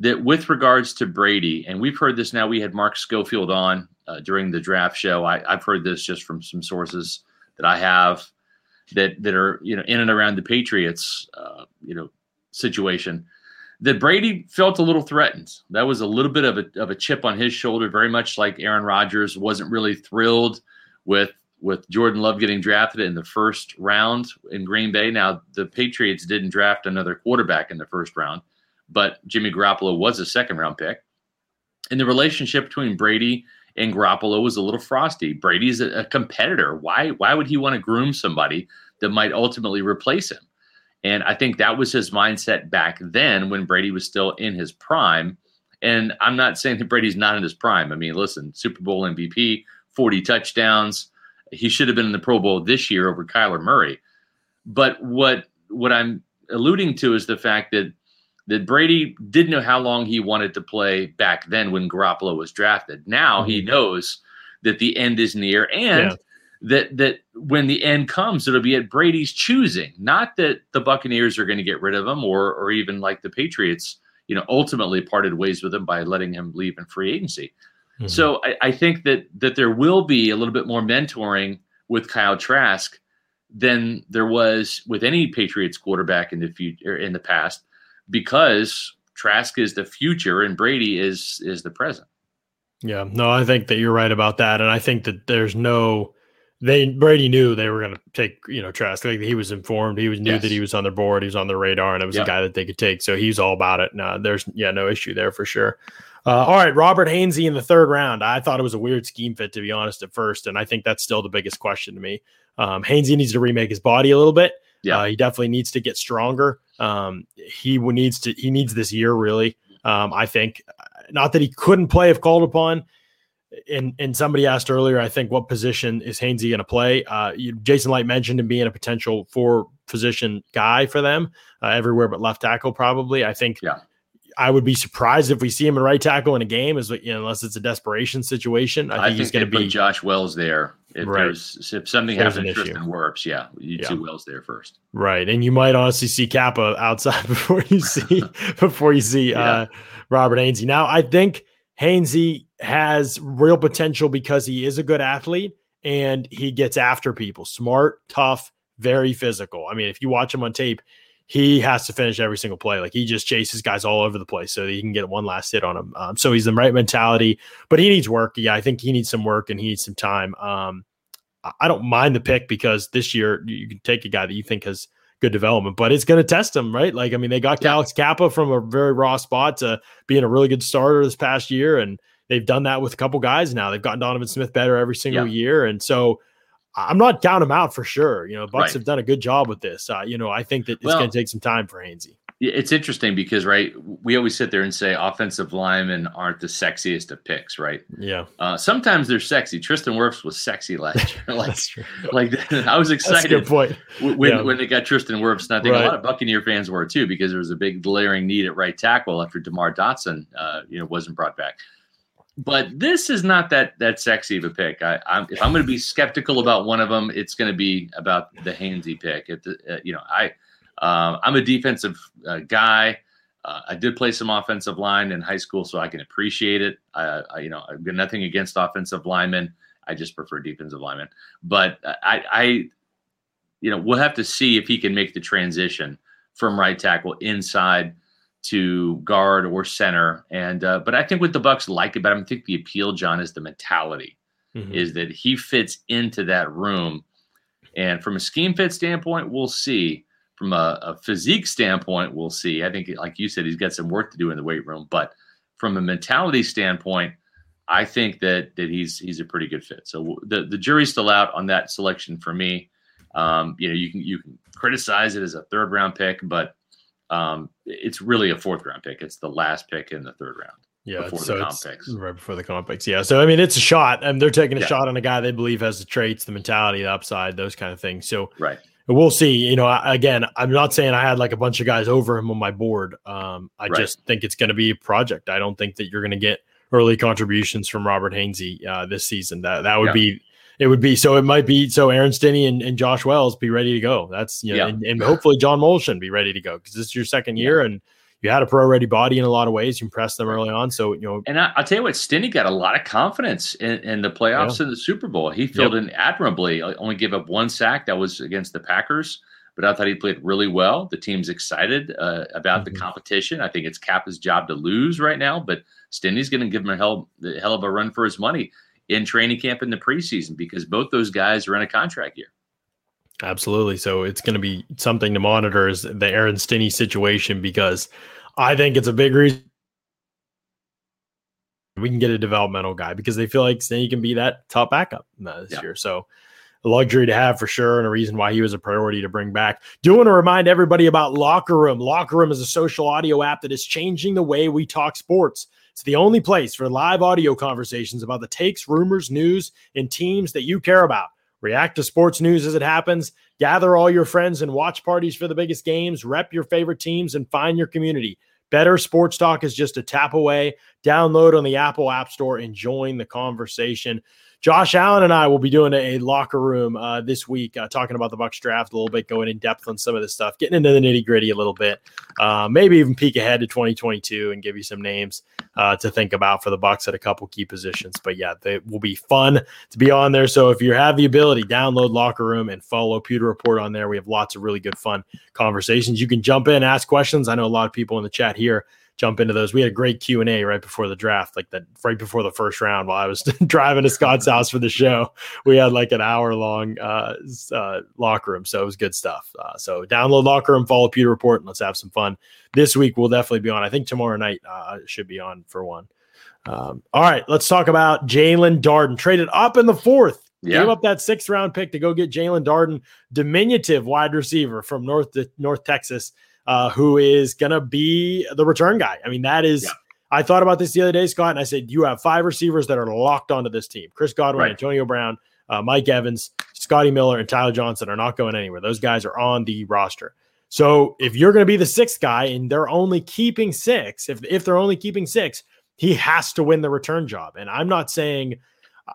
that with regards to Brady, and we've heard this now. We had Mark Schofield on uh, during the draft show. I, have heard this just from some sources that I have that that are you know in and around the Patriots, uh, you know, situation that Brady felt a little threatened. That was a little bit of a, of a chip on his shoulder, very much like Aaron Rodgers wasn't really thrilled with with Jordan Love getting drafted in the first round in Green Bay. Now the Patriots didn't draft another quarterback in the first round, but Jimmy Garoppolo was a second round pick. And the relationship between Brady and Garoppolo was a little frosty. Brady's a, a competitor. Why why would he want to groom somebody that might ultimately replace him? And I think that was his mindset back then when Brady was still in his prime. And I'm not saying that Brady's not in his prime. I mean, listen, Super Bowl MVP, 40 touchdowns. He should have been in the Pro Bowl this year over Kyler Murray. But what what I'm alluding to is the fact that that Brady didn't know how long he wanted to play back then when Garoppolo was drafted. Now mm-hmm. he knows that the end is near and yeah that that when the end comes, it'll be at Brady's choosing. Not that the Buccaneers are going to get rid of him, or or even like the Patriots, you know, ultimately parted ways with him by letting him leave in free agency. Mm-hmm. So I, I, think that that there will be a little bit more mentoring with Kyle Trask than there was with any Patriots quarterback in the future in the past, because Trask is the future and Brady is is the present. Yeah, no, I think that you're right about that, and I think that there's no they Brady knew they were going to take you know Trask. Like he was informed. He was knew yes. that he was on their board. He was on their radar, and it was yep. a guy that they could take. So he's all about it. No, there's yeah, no issue there for sure. Uh, all right, Robert Hainsey in the third round. I thought it was a weird scheme fit to be honest at first, and I think that's still the biggest question to me. Um, Hainsey needs to remake his body a little bit. Yeah, uh, he definitely needs to get stronger. Um, he needs to. He needs this year really. Um, I think not that he couldn't play if called upon and and somebody asked earlier, I think, what position is Hainsey going to play? Uh, you, Jason Licht mentioned him being a potential four position guy for them uh, everywhere but left tackle, probably. I think. Yeah. I would be surprised if we see him in right tackle in a game, as you know, unless it's a desperation situation. I think, I think he's going to be Josh Wells there. If Right. there's if something There's happens to an. Tristan Wirfs, yeah, you'd Yeah. see Wells there first. right, and you might honestly see Cappa outside before you see before you see uh, Robert Hainsey. Now, I think Hainsey has real potential because he is a good athlete and he gets after people. Smart, tough, very physical. I mean, if you watch him on tape, he has to finish every single play. Like he just chases guys all over the place so that he can get one last hit on him. Um, so he's the right mentality, but he needs work. Yeah, I think he needs some work and he needs some time. Um, I- don't mind the pick because this year you can take a guy that you think has good development, but it's going to test him, right? Like, I mean, they got Yeah. Alex Cappa from a very raw spot to being a really good starter this past year, and they've done that with a couple guys now. They've gotten Donovan Smith better every single Yeah. year, and so I'm not counting him out for sure. You know, Bucks Right. have done a good job with this. Uh, you know, I think that it's Well- going to take some time for Hainsey. It's interesting because right, we always sit there and say offensive linemen aren't the sexiest of picks, right? Yeah, Uh, sometimes they're sexy. Tristan Wirfs was sexy last year. Like, that's true. like I was That's a good excited point. when Yeah. when they got Tristan Wirfs. And I think Right. a lot of Buccaneer fans were too because there was a big glaring need at right tackle after Demar Dotson, uh, you know, wasn't brought back. But this is not that that sexy of a pick. I, I'm, if I'm going to be skeptical about one of them, it's going to be about the Hainsey pick. If the, uh, you know, I uh, I'm a defensive uh, guy. Uh, I did play some offensive line in high school, so I can appreciate it. I, I you know, I've got nothing against offensive linemen. I just prefer defensive linemen. But I, I, you know, we'll have to see if he can make the transition from right tackle inside to guard or center. And uh, but I think what the Bucks like about him, I think the appeal, John, is the mentality Mhm. is that he fits into that room. And from a scheme fit standpoint, we'll see. From a, a physique standpoint, we'll see. I think, like you said, he's got some work to do in the weight room. But from a mentality standpoint, I think that that he's he's a pretty good fit. So the the jury's still out on that selection for me. Um, you know, you can you can criticize it as a third round pick, but um, it's really a fourth round pick. It's the last pick in the third round. Yeah, before so the comp picks. right before the comp picks. Yeah, so I mean, it's a shot, and they're taking a Yeah. shot on a guy they believe has the traits, the mentality, the upside, those kind of things. So Right. we'll see. You know, I- again, I'm not saying I had like a bunch of guys over him on my board. Um, I Right. just think it's going to be a project. I don't think that you're going to get early contributions from Robert Hainsey uh, this season. That that would Yeah. be. It would be so. It might be so. Aaron Stinnie and, and Josh Wells be ready to go. That's you know, Yeah. and, and hopefully John Molchon be ready to go because this is your second year and you had a pro ready body in a lot of ways. You impressed them early on, so you know And I, I'll tell you what, Stinnie got a lot of confidence in, in the playoffs and the Super Bowl. He filled in admirably. Only gave up one sack. That was against the Packers, but I thought he played really well. The team's excited uh, about Mhm. the competition. I think it's Cappa's job to lose right now, but Stinnie's going to give him a hell, the hell of a run for his money in training camp in the preseason because both those guys are in a contract year. Absolutely. So it's going to be something to monitor is the Aaron Stinnie situation because I think it's a big reason we can get a developmental guy because they feel like Stinnie can be that top backup this Yeah. year. So a luxury to have for sure and a reason why he was a priority to bring back. Do want to remind everybody about Locker Room. Locker Room is a social audio app that is changing the way we talk sports. It's the only place for live audio conversations about the takes, rumors, news, and teams that you care about. React to sports news as it happens. Gather all your friends and watch parties for the biggest games. Rep your favorite teams and find your community. Better Sports Talk is just a tap away. Download on the Apple App Store and join the conversation. Josh Allen and I will be doing a, locker room uh, this week, uh, talking about the Bucks draft a little bit, going in depth on some of this stuff, getting into the nitty gritty a little bit, uh, maybe even peek ahead to 2022 and give you some names uh, to think about for the Bucks at a couple key positions. But yeah, it will be fun to be on there. So if you have the ability, download Locker Room and follow Pewter Report on there. We have lots of really good, fun conversations. You can jump in, ask questions. I know a lot of people in the chat here jump into those. We had a great Q and A right before the draft, like that right before the first round. While I was driving to Scott's house for the show, we had like an hour long uh, uh, locker room, so it was good stuff. Uh, so download locker room, follow Pewter Report, and let's have some fun. This week we'll definitely be on. I think tomorrow night uh, should be on for one. Um, all right, let's talk about Jaelon Darden. Traded up in the fourth. Yeah. Gave up that sixth round pick to go get Jaelon Darden, diminutive wide receiver from North North Texas, uh, who is gonna be the return guy. I mean, that is. Yeah. I thought about this the other day, Scott, and I said you have five receivers that are locked onto this team: Chris Godwin, Right. Antonio Brown, uh, Mike Evans, Scotty Miller, and Tyler Johnson are not going anywhere. Those guys are on the roster. So if you're going to be the sixth guy and they're only keeping six, if if they're only keeping six, he has to win the return job. And I'm not saying,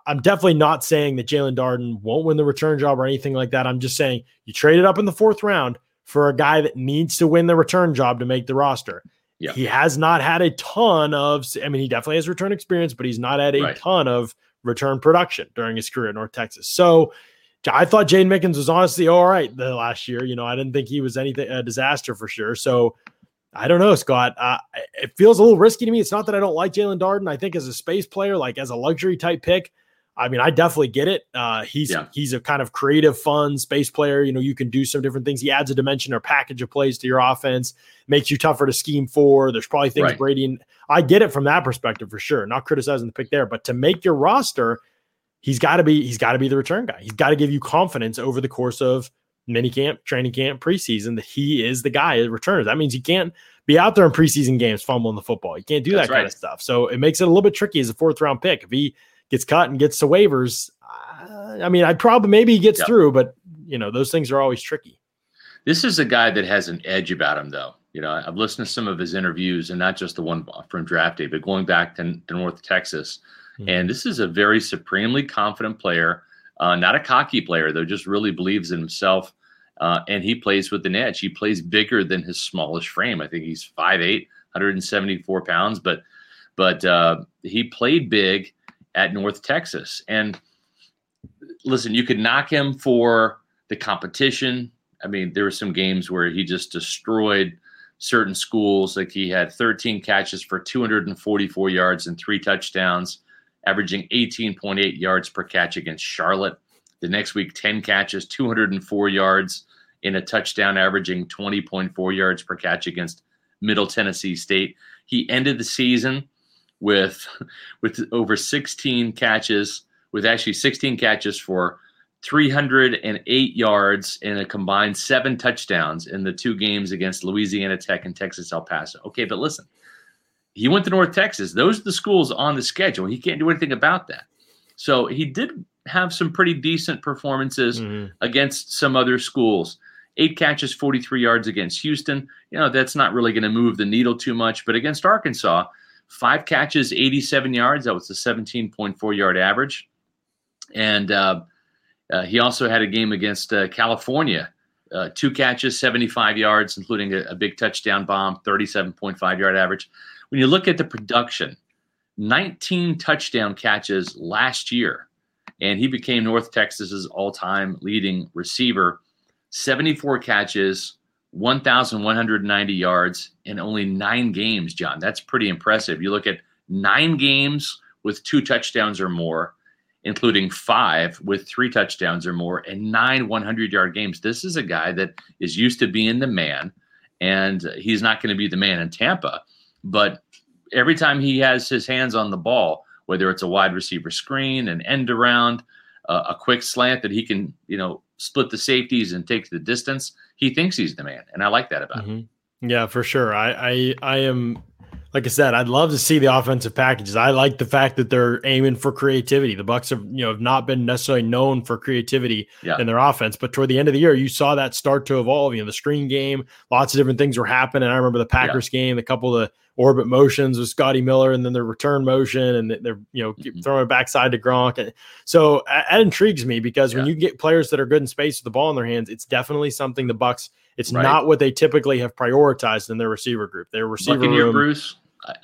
I'm definitely not saying that Jaelon Darden won't win the return job or anything like that. I'm just saying you traded up in the fourth round for a guy that needs to win the return job to make the roster. Yeah. He has not had a ton of, I mean, he definitely has return experience, but he's not had a right. ton of return production during his career at North Texas. So I thought Jaydon Mickens was honestly all right the last year. You know, I didn't think he was anything a disaster for sure. So I don't know, Scott. Uh, it feels a little risky to me. It's not that I don't like Jaelon Darden. I think as a space player, like as a luxury type pick, I mean, I definitely get it. Uh, he's yeah. he's a kind of creative, fun space player. You know, you can do some different things. He adds a dimension or package of plays to your offense, makes you tougher to scheme for. There's probably things right. Brady and I get it from that perspective for sure. Not criticizing the pick there, but to make your roster, he's got to be he's got to be the return guy. He's got to give you confidence over the course of mini camp, training camp, preseason that he is the guy at returner. That means he can't be out there in preseason games fumbling the football. He can't do That's that right. kind of stuff. So it makes it a little bit tricky as a fourth round pick. If he gets cut and gets to waivers, I mean, I'd probably maybe he gets yep. through, but you know, those things are always tricky. This is a guy that has an edge about him, though. You know, I've listened to some of his interviews, and not just the one from draft day, but going back to, to North Texas. Mm-hmm. And this is a very supremely confident player, uh, not a cocky player, though, just really believes in himself. Uh, and he plays with an edge. He plays bigger than his smallish frame. I think he's 5'8, 174 pounds, but but uh, he played big at North Texas. And listen, you could knock him for the competition. I mean, there were some games where he just destroyed certain schools. Like he had 13 catches for 244 yards and three touchdowns, averaging 18.8 yards per catch against Charlotte. The next week, 10 catches, 204 yards in a touchdown, averaging 20.4 yards per catch against Middle Tennessee State. He ended the season with with over 16 catches, with actually 16 catches for 308 yards and a combined seven touchdowns in the two games against Louisiana Tech and Texas El Paso. Okay, but listen, he went to North Texas. Those are the schools on the schedule. He can't do anything about that. So he did have some pretty decent performances mm-hmm. against some other schools. Eight catches, 43 yards against Houston. You know, that's not really going to move the needle too much. But against Arkansas, five catches, 87 yards. That was a 17.4 yard average. And uh, uh, he also had a game against uh, California. Uh, two catches, 75 yards, including a, a big touchdown bomb, 37.5 yard average. When you look at the production, 19 touchdown catches last year, and he became North Texas's all time leading receiver. 74 catches, 1,190 yards in only nine games, John. That's pretty impressive. You look at nine games with two touchdowns or more, including five with three touchdowns or more, and nine 100 yard games. This is a guy that is used to being the man, and he's not going to be the man in Tampa. But every time he has his hands on the ball, whether it's a wide receiver screen, an end around, uh, a quick slant that he can, you know, split the safeties and take the distance, he thinks he's the man, and I like that about mm-hmm. him. Yeah, for sure. I, I I am like I said, I'd love to see the offensive packages. I like the fact that they're aiming for creativity. The Bucks have, you know, have not been necessarily known for creativity yeah. in their offense, but toward the end of the year, you saw that start to evolve. You know, the screen game, lots of different things were happening. I remember the Packers yeah. game, a couple of the orbit motions with Scotty Miller, and then their return motion, and they're you know mm-hmm. throwing it backside to Gronk. And so that intrigues me because yeah. when you get players that are good in space with the ball in their hands, it's definitely something the Bucks. It's right. not what they typically have prioritized in their receiver group. Their receiver Buccaneer room, Bruce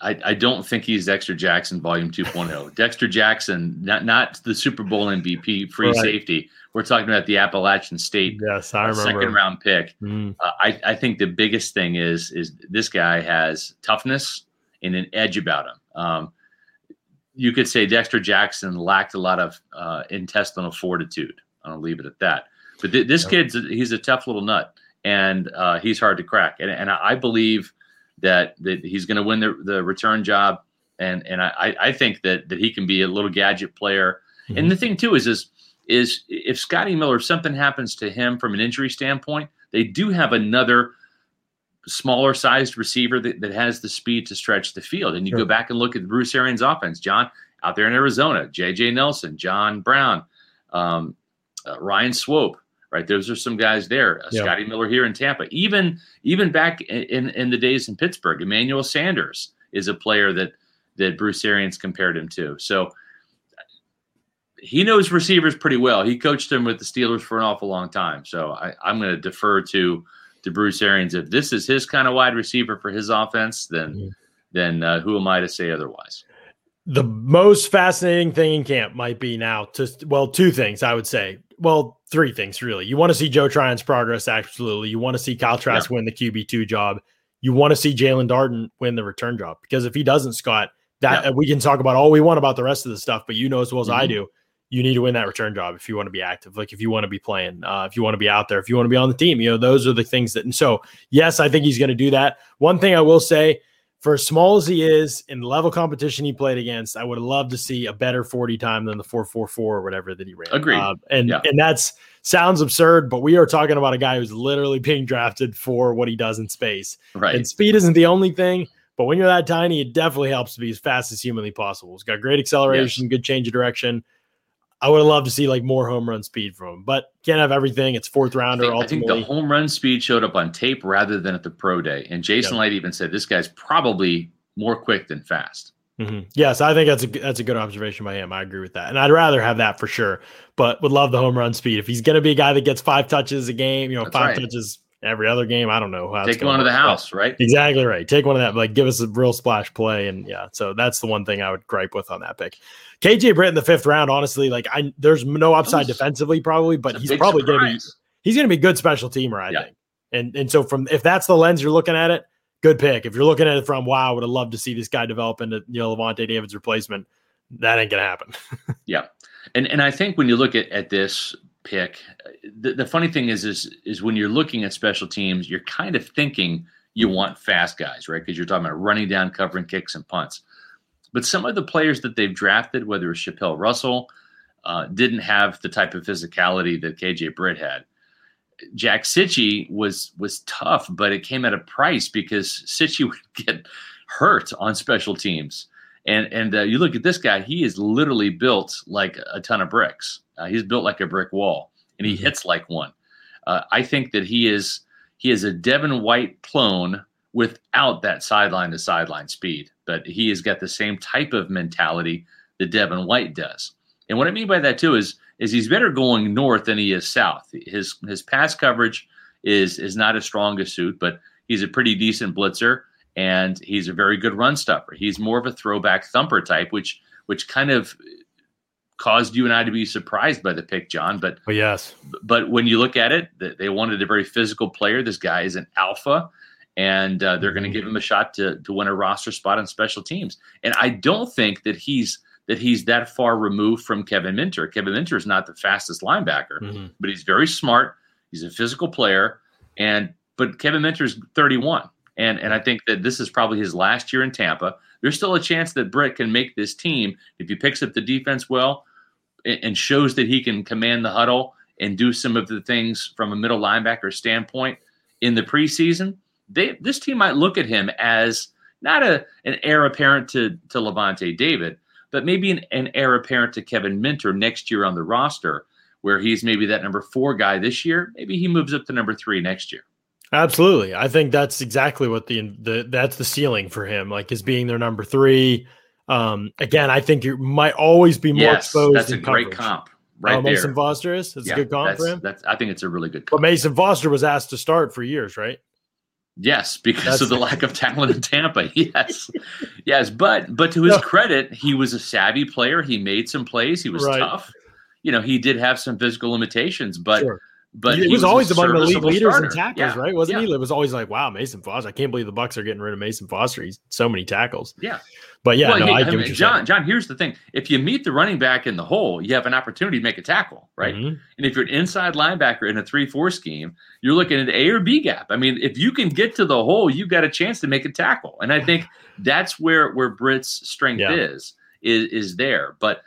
I, I don't think he's Dexter Jackson Volume 2.0. Dexter Jackson, not not the Super Bowl MVP, free right. safety. We're talking about the Appalachian State yes, I remember. second round pick. Mm. Uh, I, I think the biggest thing is is this guy has toughness and an edge about him. Um, you could say Dexter Jackson lacked a lot of uh, intestinal fortitude. I'll leave it at that. But th- this yep. kid's he's a tough little nut, and uh, he's hard to crack. And, and I believe that that he's going to win the, the return job, and and I I think that that he can be a little gadget player. Mm-hmm. And the thing too is is is if Scotty Miller, if something happens to him from an injury standpoint, they do have another smaller sized receiver that, that has the speed to stretch the field. And you sure. go back and look at Bruce Arians' offense, John out there in Arizona, J.J. Nelson, John Brown, um, uh, Ryan Swope. Right? Those are some guys there. Uh, Yeah. Scotty Miller here in Tampa. Even even back in, in the days in Pittsburgh, Emmanuel Sanders is a player that that Bruce Arians compared him to. So he knows receivers pretty well. He coached them with the Steelers for an awful long time. So I, I'm going to defer to to Bruce Arians. If this is his kind of wide receiver for his offense, then then uh, who am I to say otherwise? The most fascinating thing in camp might be now to well two things i would say. Well three things really. You want to see joe tryon's progress absolutely. You want to see kyle trask win the qb2 job. You want to see jaelon darden win the return job because if he doesn't scott that Yeah. we can talk about all we want about the rest of the stuff but you know as well as i Mhm. do you need to win that return job if you want to be active like if you want to be playing uh, if you want to be out there if you want to be on the team you know those are the things that and so yes i think he's going to do that. One thing i will say for as small as he is in the level competition he played against, I would have loved to see a better 40 time than the 444 or whatever that he ran. Agreed. Uh, and Yeah. and that's sounds absurd, but we are talking about a guy who's literally being drafted for what he does in space. Right. And speed isn't the only thing, but when you're that tiny, it definitely helps to be as fast as humanly possible. He's got great acceleration, good change of direction. I would love to see like more home run speed from him, but can't have everything. It's fourth I rounder think, I think the home run speed showed up on tape rather than at the pro day. And Jason Licht even said this guy's probably more quick than fast. Mhm. Yes, I think that's a that's a good observation by him. I agree with that, and I'd rather have that for sure. But would love the home run speed. If he's going to be a guy that gets five touches a game, you know, That's five right. touches every other game, I don't know how. Take gonna one to the house, right? Exactly right. Take one of that. Like, give us a real splash play, and yeah. So that's the one thing I would gripe with on that pick. KJ Britt in the fifth round, honestly, like I there's no upside was- defensively, probably, but he's probably going to be he's going to be good special teamer, I Yeah. think. And and so from if that's the lens you're looking at it, good pick. If you're looking at it from wow, I would have loved to see this guy develop into you know Lavonte David's replacement. That ain't gonna happen. Yeah. And and I think when you look at, at this pick, the, the funny thing is is is when you're looking at special teams, you're kind of thinking you want fast guys, right? Because you're talking about running down, covering kicks and punts. But some of the players that they've drafted, whether it's Chapelle Russell, uh, didn't have the type of physicality that KJ Britt had. Jack Cichy was was tough, but it came at a price because Cichy would get hurt on special teams. And and uh, you look at this guy; he is literally built like a ton of bricks. Uh, he's built like a brick wall, and he Mhm. hits like one. Uh, I think that he is he is a Devin White clone without that sideline to sideline speed, but he has got the same type of mentality that Devin White does. And what I mean by that too is is he's better going north than he is south. His his pass coverage is is not as strong a suit, but he's a pretty decent blitzer and he's a very good run stuffer. He's more of a throwback thumper type, which which kind of caused you and I to be surprised by the pick, John. But But yes, but when you look at it, they wanted a very physical player. This guy is an alpha, and uh, they're going to give him a shot to to win a roster spot on special teams. And I don't think that he's that he's that far removed from Kevin Minter. Kevin Minter is not the fastest linebacker, Mhm. but he's very smart. He's a physical player, and but Kevin Minter is 31, and and I think that this is probably his last year in Tampa. There's still a chance that Britt can make this team if he picks up the defense well and shows that he can command the huddle and do some of the things from a middle linebacker standpoint in the preseason. They this team might look at him as not a an heir apparent to to Lavonte David, but maybe an, an heir apparent to Kevin Minter next year on the roster, where he's maybe that number four guy this year. Maybe he moves up to number three next year. Absolutely. I think that's exactly what the the that's the ceiling for him, like is being their number three. Um, again, I think you might always be more yes, exposed. that's a in great comp right Oh, there. Mason Foster is. It's Yeah, a good comp that's, for him. That's I think it's a really good comp. But. Mason Foster was asked to start for years, right? Yes, because That's- of the lack of talent in Tampa. Yes, yes, but but to his Yeah. credit, he was a savvy player. He made some plays. He was Right. tough. You know, he did have some physical limitations, but Sure. But he, he was, a always among the league leaders starter. in tackles, Yeah, right? Wasn't yeah. he? It was always like, wow, Mason Foster. I can't believe the Bucks are getting rid of Mason Foster. He's so many tackles. Yeah. But yeah, well, no, hey, I I mean, John, saying. John, here's the thing: if you meet the running back in the hole, you have an opportunity to make a tackle, right? Mhm. And if you're an inside linebacker in a three-four scheme, you're looking at A or B gap. I mean, if you can get to the hole, you've got a chance to make a tackle. And I think that's where where Britt's strength Yeah. is is is there. But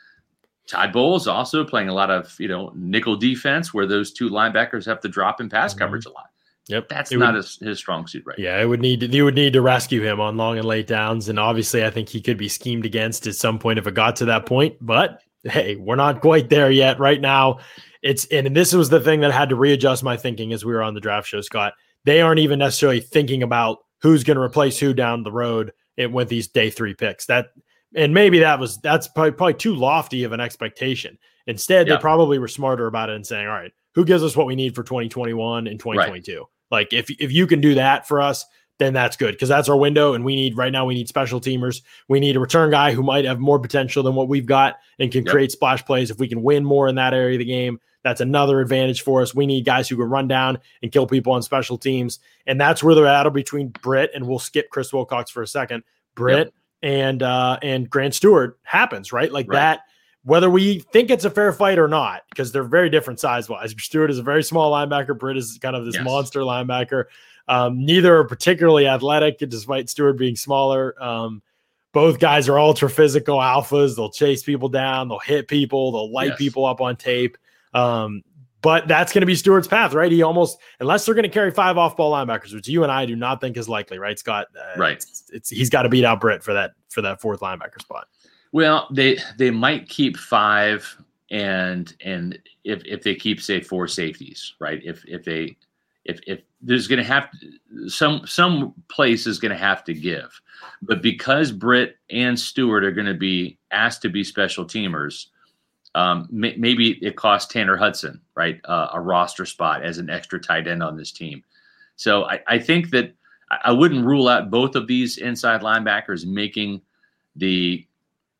Todd Bowles also playing a lot of you know nickel defense, where those two linebackers have to drop in pass Mhm. coverage a lot. Yep. That's It not would- his, his strong suit, right? Yeah, it would need to, you would need to rescue him on long and late downs, and obviously, I think he could be schemed against at some point if it got to that point. But hey, we're not quite there yet. Right now, it's and this was the thing that I had to readjust my thinking as we were on the draft show, Scott. They aren't even necessarily thinking about who's going to replace who down the road it, with these day three picks. That and maybe that was that's probably, probably too lofty of an expectation. Instead, yeah. they probably were smarter about it and saying, "All right, who gives us what we need for 2021 and 2022? Right. Like if if you can do that for us, then that's good because that's our window. And we need right now we need special teamers. We need a return guy who might have more potential than what we've got and can yep. create splash plays. If we can win more in that area of the game, that's another advantage for us. We need guys who can run down and kill people on special teams. And that's where the battle between Britt and we'll skip Chris Wilcox for a second. Britt yep. And uh and Grant Stuard happens, right? Like right. that whether we think it's a fair fight or not, because they're very different size wise. Stuard is a very small linebacker. Britt is kind of this yes. monster linebacker. Um, neither are particularly athletic, despite Stewart being smaller. Um, both guys are ultra physical alphas. They'll chase people down, they'll hit people, they'll light yes. people up on tape. Um, but that's going to be Stuard's path, right? He almost, unless they're going to carry five off ball linebackers, which you and I do not think is likely, right, Scott? Uh, right. It's, it's he's got to beat out Britt for that for that fourth linebacker spot. Well, they they might keep five, and and if if they keep say four safeties, right? If if they if if there's going to have to, some some place is going to have to give, but because Britt and Stewart are going to be asked to be special teamers, um, may, maybe it costs Tanner Hudson right uh, a roster spot as an extra tight end on this team. So I, I think that I wouldn't rule out both of these inside linebackers making the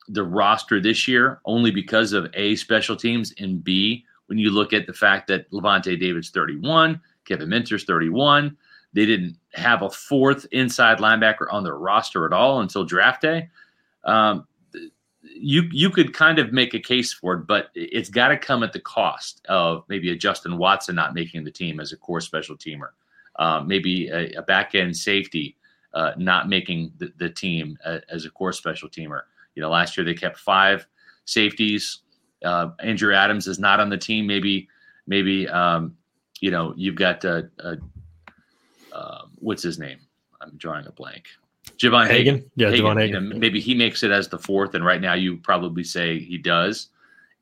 the roster this year only because of A, special teams, and B, when you look at the fact that Lavonte David's 31, Kevin Minter's 31, they didn't have a fourth inside linebacker on their roster at all until draft day. Um, you you could kind of make a case for it, but it's got to come at the cost of maybe a Justin Watson not making the team as a core special teamer, uh, maybe a, a back end safety uh, not making the, the team uh, as a core special teamer. You know, last year they kept five safeties. Uh, Andrew Adams is not on the team. Maybe, maybe um, you know you've got uh, uh, uh, what's his name? I'm drawing a blank. Javon Hagan. Hagan. Yeah, Hagan. Javon Hagan. You know, maybe he makes it as the fourth, and right now you probably say he does.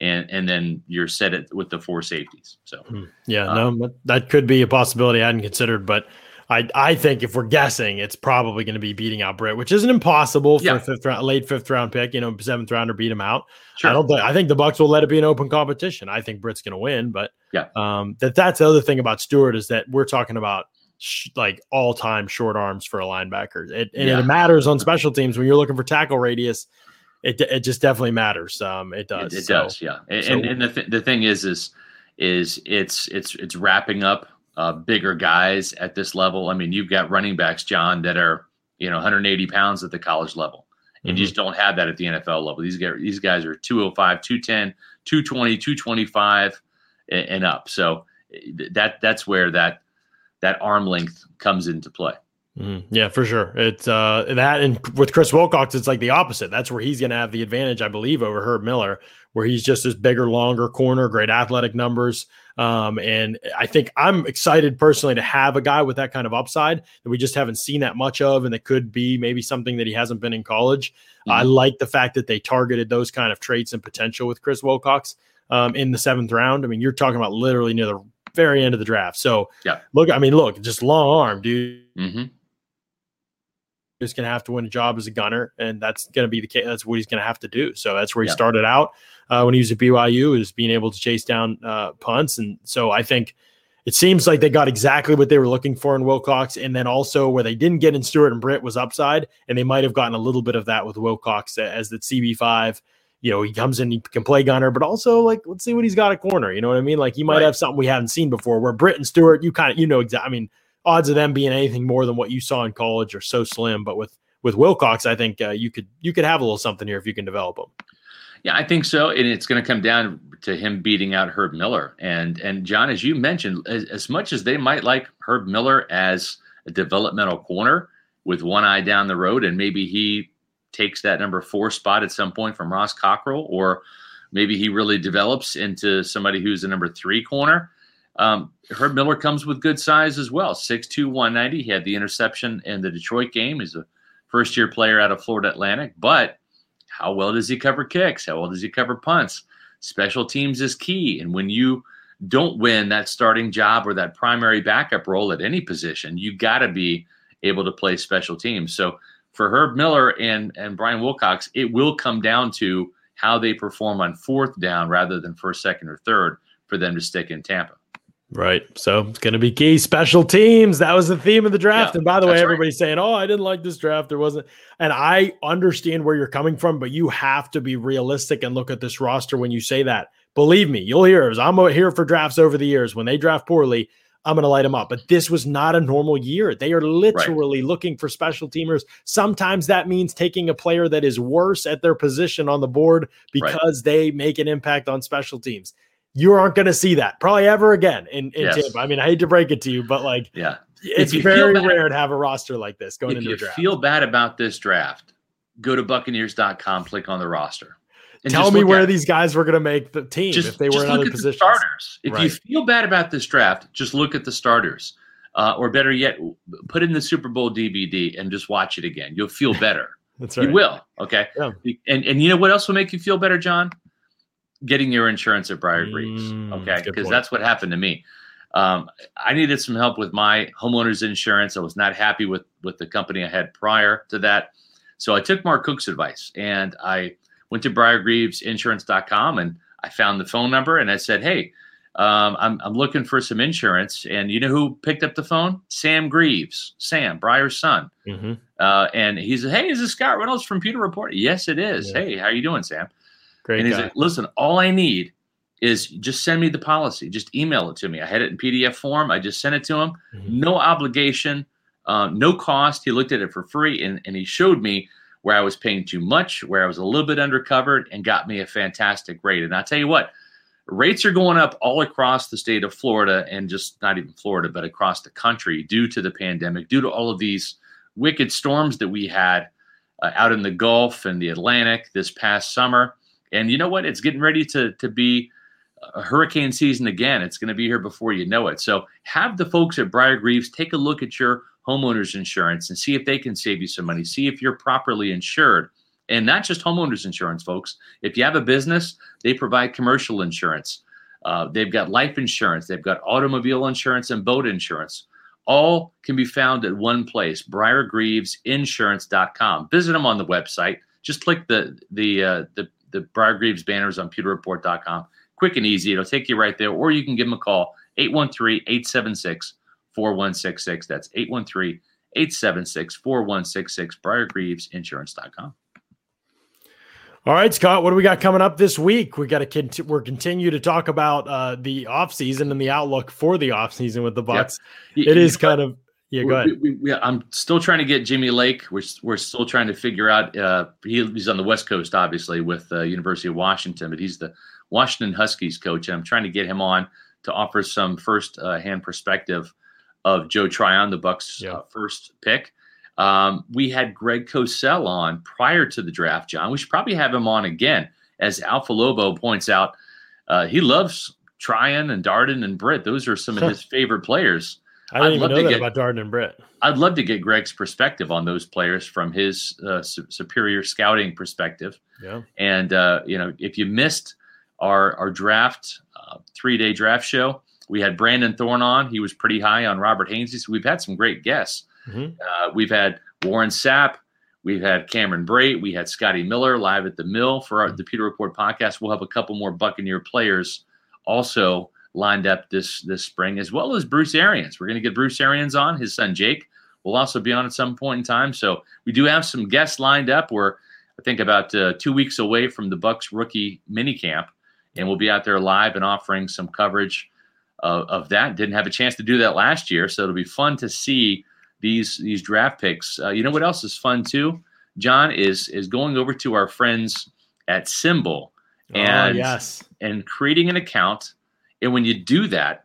And, and then you're set it with the four safeties. So hmm. yeah, um, no, that could be a possibility I hadn't considered, but I I think if we're guessing, it's probably going to be beating out Britt, which isn't impossible for yeah. a fifth round, late fifth round pick. You know, seventh rounder beat him out. Sure. I don't think I think the Bucks will let it be an open competition. I think Britt's going to win, but yeah, um, that that's the other thing about Stuard is that we're talking about sh- like all time short arms for a linebacker. It, and yeah. it matters on special teams when you're looking for tackle radius. It it just definitely matters. Um, it does. It, it so, does. Yeah. And, so, and, and the th- the thing is is is it's it's it's wrapping up uh, bigger guys at this level. I mean, you've got running backs, John, that are you know 180 pounds at the college level, and mm-hmm. you just don't have that at the NFL level. These guys, these guys are 205, 210, 220, 225, and, and up. So that that's where that that arm length comes into play. Mm-hmm. Yeah, for sure. It's uh, that, and with Chris Wilcox, it's like the opposite. That's where he's going to have the advantage, I believe, over Herb Miller, where he's just this bigger, longer corner, great athletic numbers. Um, and I think I'm excited personally to have a guy with that kind of upside that we just haven't seen that much of, and that could be maybe something that he hasn't been in college. Mm-hmm. I like the fact that they targeted those kind of traits and potential with Chris Wilcox um, in the seventh round. I mean, you're talking about literally near the very end of the draft. So, yeah, look, I mean, look, just long arm, dude. Mm-hmm just to have to win a job as a gunner, and that's to be the case. That's what he's to have to do. So that's where he yeah. started out uh, when he was at BYU, is being able to chase down uh, punts, and so I think it seems like they got exactly what they were looking for in Wilcox, and then also where they didn't get in Stuard and Britt was upside, and they might have gotten a little bit of that with Wilcox as the CB five. You know, he comes in, he can play gunner, but also like let's see what he's got a corner. You know what I mean? Like he might right. have something we haven't seen before. Where Britt and Stuard, you kind of you know exactly. I mean, odds of them being anything more than what you saw in college are so slim. But with with Wilcox, I think uh, you could you could have a little something here if you can develop them. Yeah, I think so, and it's going to come down to him beating out Herb Miller. And and John, as you mentioned, as, as much as they might like Herb Miller as a developmental corner with one eye down the road, and maybe he takes that number four spot at some point from Ross Cockrell, or maybe he really develops into somebody who's a number three corner. Um, Herb Miller comes with good size as well 6'2, 190. He had the interception in the Detroit game. He's a first year player out of Florida Atlantic, but how well does he cover kicks? How well does he cover punts? special teams is key. And when you don't win that starting job or that primary backup role at any position, you got to be able to play special teams. So for Herb Miller and and Brian Wilcox, it will come down to how they perform on fourth down rather than first, second, or third for them to stick in Tampa. Right. So it's going to be key special teams. That was the theme of the draft. Yeah, and by the way, everybody's right. saying, oh, I didn't like this draft. There wasn't. And I understand where you're coming from, but you have to be realistic and look at this roster when you say that. Believe me, you'll hear it. I'm here for drafts over the years. When they draft poorly, I'm going to light them up. But this was not a normal year. They are literally right. looking for special teamers. Sometimes that means taking a player that is worse at their position on the board because right. they make an impact on special teams you aren't going to see that probably ever again in, in yes. Tampa. I mean, I hate to break it to you, but like, yeah, it's very bad, rare to have a roster like this going if into you draft. feel bad about this draft, go to Buccaneers.com, click on the roster. Tell me where these guys were going to make the team just, if they were in other positions. starters. If right. you feel bad about this draft, just look at the starters. Uh, or better yet, put in the Super Bowl DVD and just watch it again. You'll feel better. That's right. You will. Okay. Yeah. And and you know what else will make you feel better, John? getting your insurance at Briar Greaves. Mm, okay, because that's what happened to me. Um, I needed some help with my homeowner's insurance. I was not happy with with the company I had prior to that, so I took Mark Cook's advice and I went to BriarGreavesInsurance.com and I found the phone number and I said, "Hey, um, I'm I'm looking for some insurance." And you know who picked up the phone? Sam Greaves, Sam Briar's son. Mm-hmm. Uh, and he said, "Hey, is this Scott Reynolds from Pewter Report?" Yes, it is. Yeah. Hey, how are you doing, Sam? Great. And he's guy. like, listen, all I need is just send me the policy. Just email it to me. I had it in PDF form. I just sent it to him. Mm-hmm. No obligation, uh, no cost. He looked at it for free and, and he showed me where I was paying too much, where I was a little bit undercovered, and got me a fantastic rate. And I'll tell you what, rates are going up all across the state of Florida and just not even Florida, but across the country due to the pandemic, due to all of these wicked storms that we had uh, out in the Gulf and the Atlantic this past summer. And you know what? It's getting ready to to be a hurricane season again. It's going to be here before you know it. So have the folks at Briar Greaves take a look at your homeowners insurance and see if they can save you some money. See if you're properly insured. And not just homeowners insurance, folks. If you have a business, they provide commercial insurance. Uh, they've got life insurance. They've got automobile insurance and boat insurance. All can be found at one place, BriarGreavesInsurance.com. Visit them on the website. Just click the the uh, the the Briar Greaves banners on pewterreport.com. Quick and easy. It'll take you right there. Or you can give them a call, 813 876 4166. That's 813 876 4166. Briar Greaves Insurance.com. All right, Scott, what do we got coming up this week? We got to cont- we're continue to talk about uh, the offseason and the outlook for the offseason with the Bucks. Yep. It is kind of yeah, go ahead. We, we, I'm still trying to get Jimmy Lake. We're, we're still trying to figure out. Uh, he, he's on the West Coast, obviously, with the uh, University of Washington, but he's the Washington Huskies coach. And I'm trying to get him on to offer some first uh, hand perspective of Joe Tryon, the Bucks' yeah. Uh, first pick. Um, we had Greg Cosell on prior to the draft, John. We should probably have him on again. As Alpha Lobo points out, uh, he loves Tryon and Darden and Britt. Those are some of his favorite players. I didn't I'd even know that get, about Darden and Britt. I'd love to get Greg's perspective on those players from his uh, su- superior scouting perspective. Yeah. And uh, you know, if you missed our our draft uh, three day draft show, we had Brandon Thorn on. He was pretty high on Robert Hainsey. So we've had some great guests. Mm-hmm. Uh, we've had Warren Sapp. We've had Cameron Brate. We had Scotty Miller live at the mill for our, the Pewter Report podcast. We'll have a couple more Buccaneer players also lined up this this spring, as well as Bruce Arians. We're going to get Bruce Arians on. His son Jake will also be on at some point in time. So we do have some guests lined up. We're I think about uh, two weeks away from the Bucks rookie minicamp, and we'll be out there live and offering some coverage of, of that. Didn't have a chance to do that last year, so it'll be fun to see these these draft picks. Uh, you know what else is fun too, John is is going over to our friends at SimBull oh, and oh, yes. and creating an account and when you do that,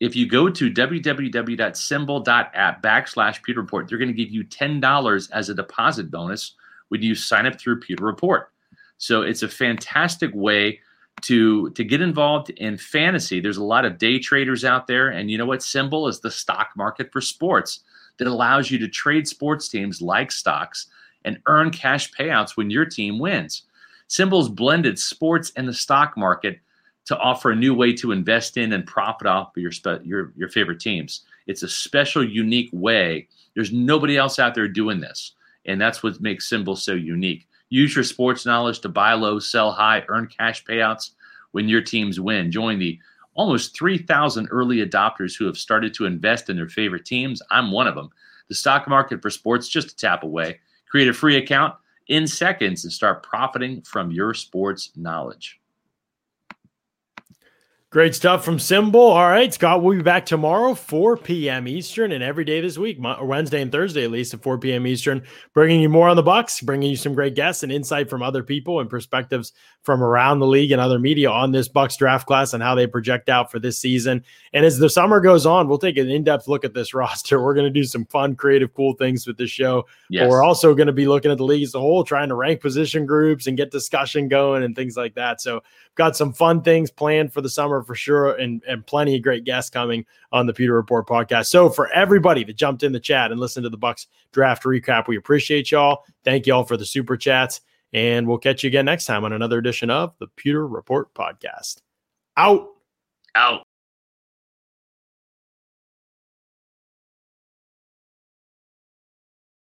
if you go to www.simbull.app backslash Pewter Report, they're going to give you $10 as a deposit bonus when you sign up through Pewter Report. So it's a fantastic way to to get involved in fantasy. There's a lot of day traders out there, and you know what? SimBull is the stock market for sports that allows you to trade sports teams like stocks and earn cash payouts when your team wins. SimBull's blended sports and the stock market to offer a new way to invest in and profit off your your your favorite teams. It's a special, unique way. There's nobody else out there doing this, and that's what makes SimBull so unique. Use your sports knowledge to buy low, sell high, earn cash payouts when your teams win. Join the almost 3,000 early adopters who have started to invest in their favorite teams. I'm one of them. The stock market for sports just a tap away. Create a free account in seconds and start profiting from your sports knowledge. Great stuff from SimBull. All right, Scott, we'll be back tomorrow, 4 p.m. Eastern, and every day this week, Wednesday and Thursday at least at 4 p.m. Eastern, bringing you more on the Bucs, bringing you some great guests and insight from other people and perspectives from around the league and other media on this Bucs draft class and how they project out for this season. And as the summer goes on, we'll take an in-depth look at this roster. We're going to do some fun, creative, cool things with this show. Yes. But we're also going to be looking at the league as a whole, trying to rank position groups and get discussion going and things like that. So got some fun things planned for the summer for sure, and and plenty of great guests coming on the Pewter Report podcast. So for everybody that jumped in the chat and listened to the Bucs draft recap, we appreciate y'all. Thank y'all for the super chats, and we'll catch you again next time on another edition of the Pewter Report podcast. Out. Out.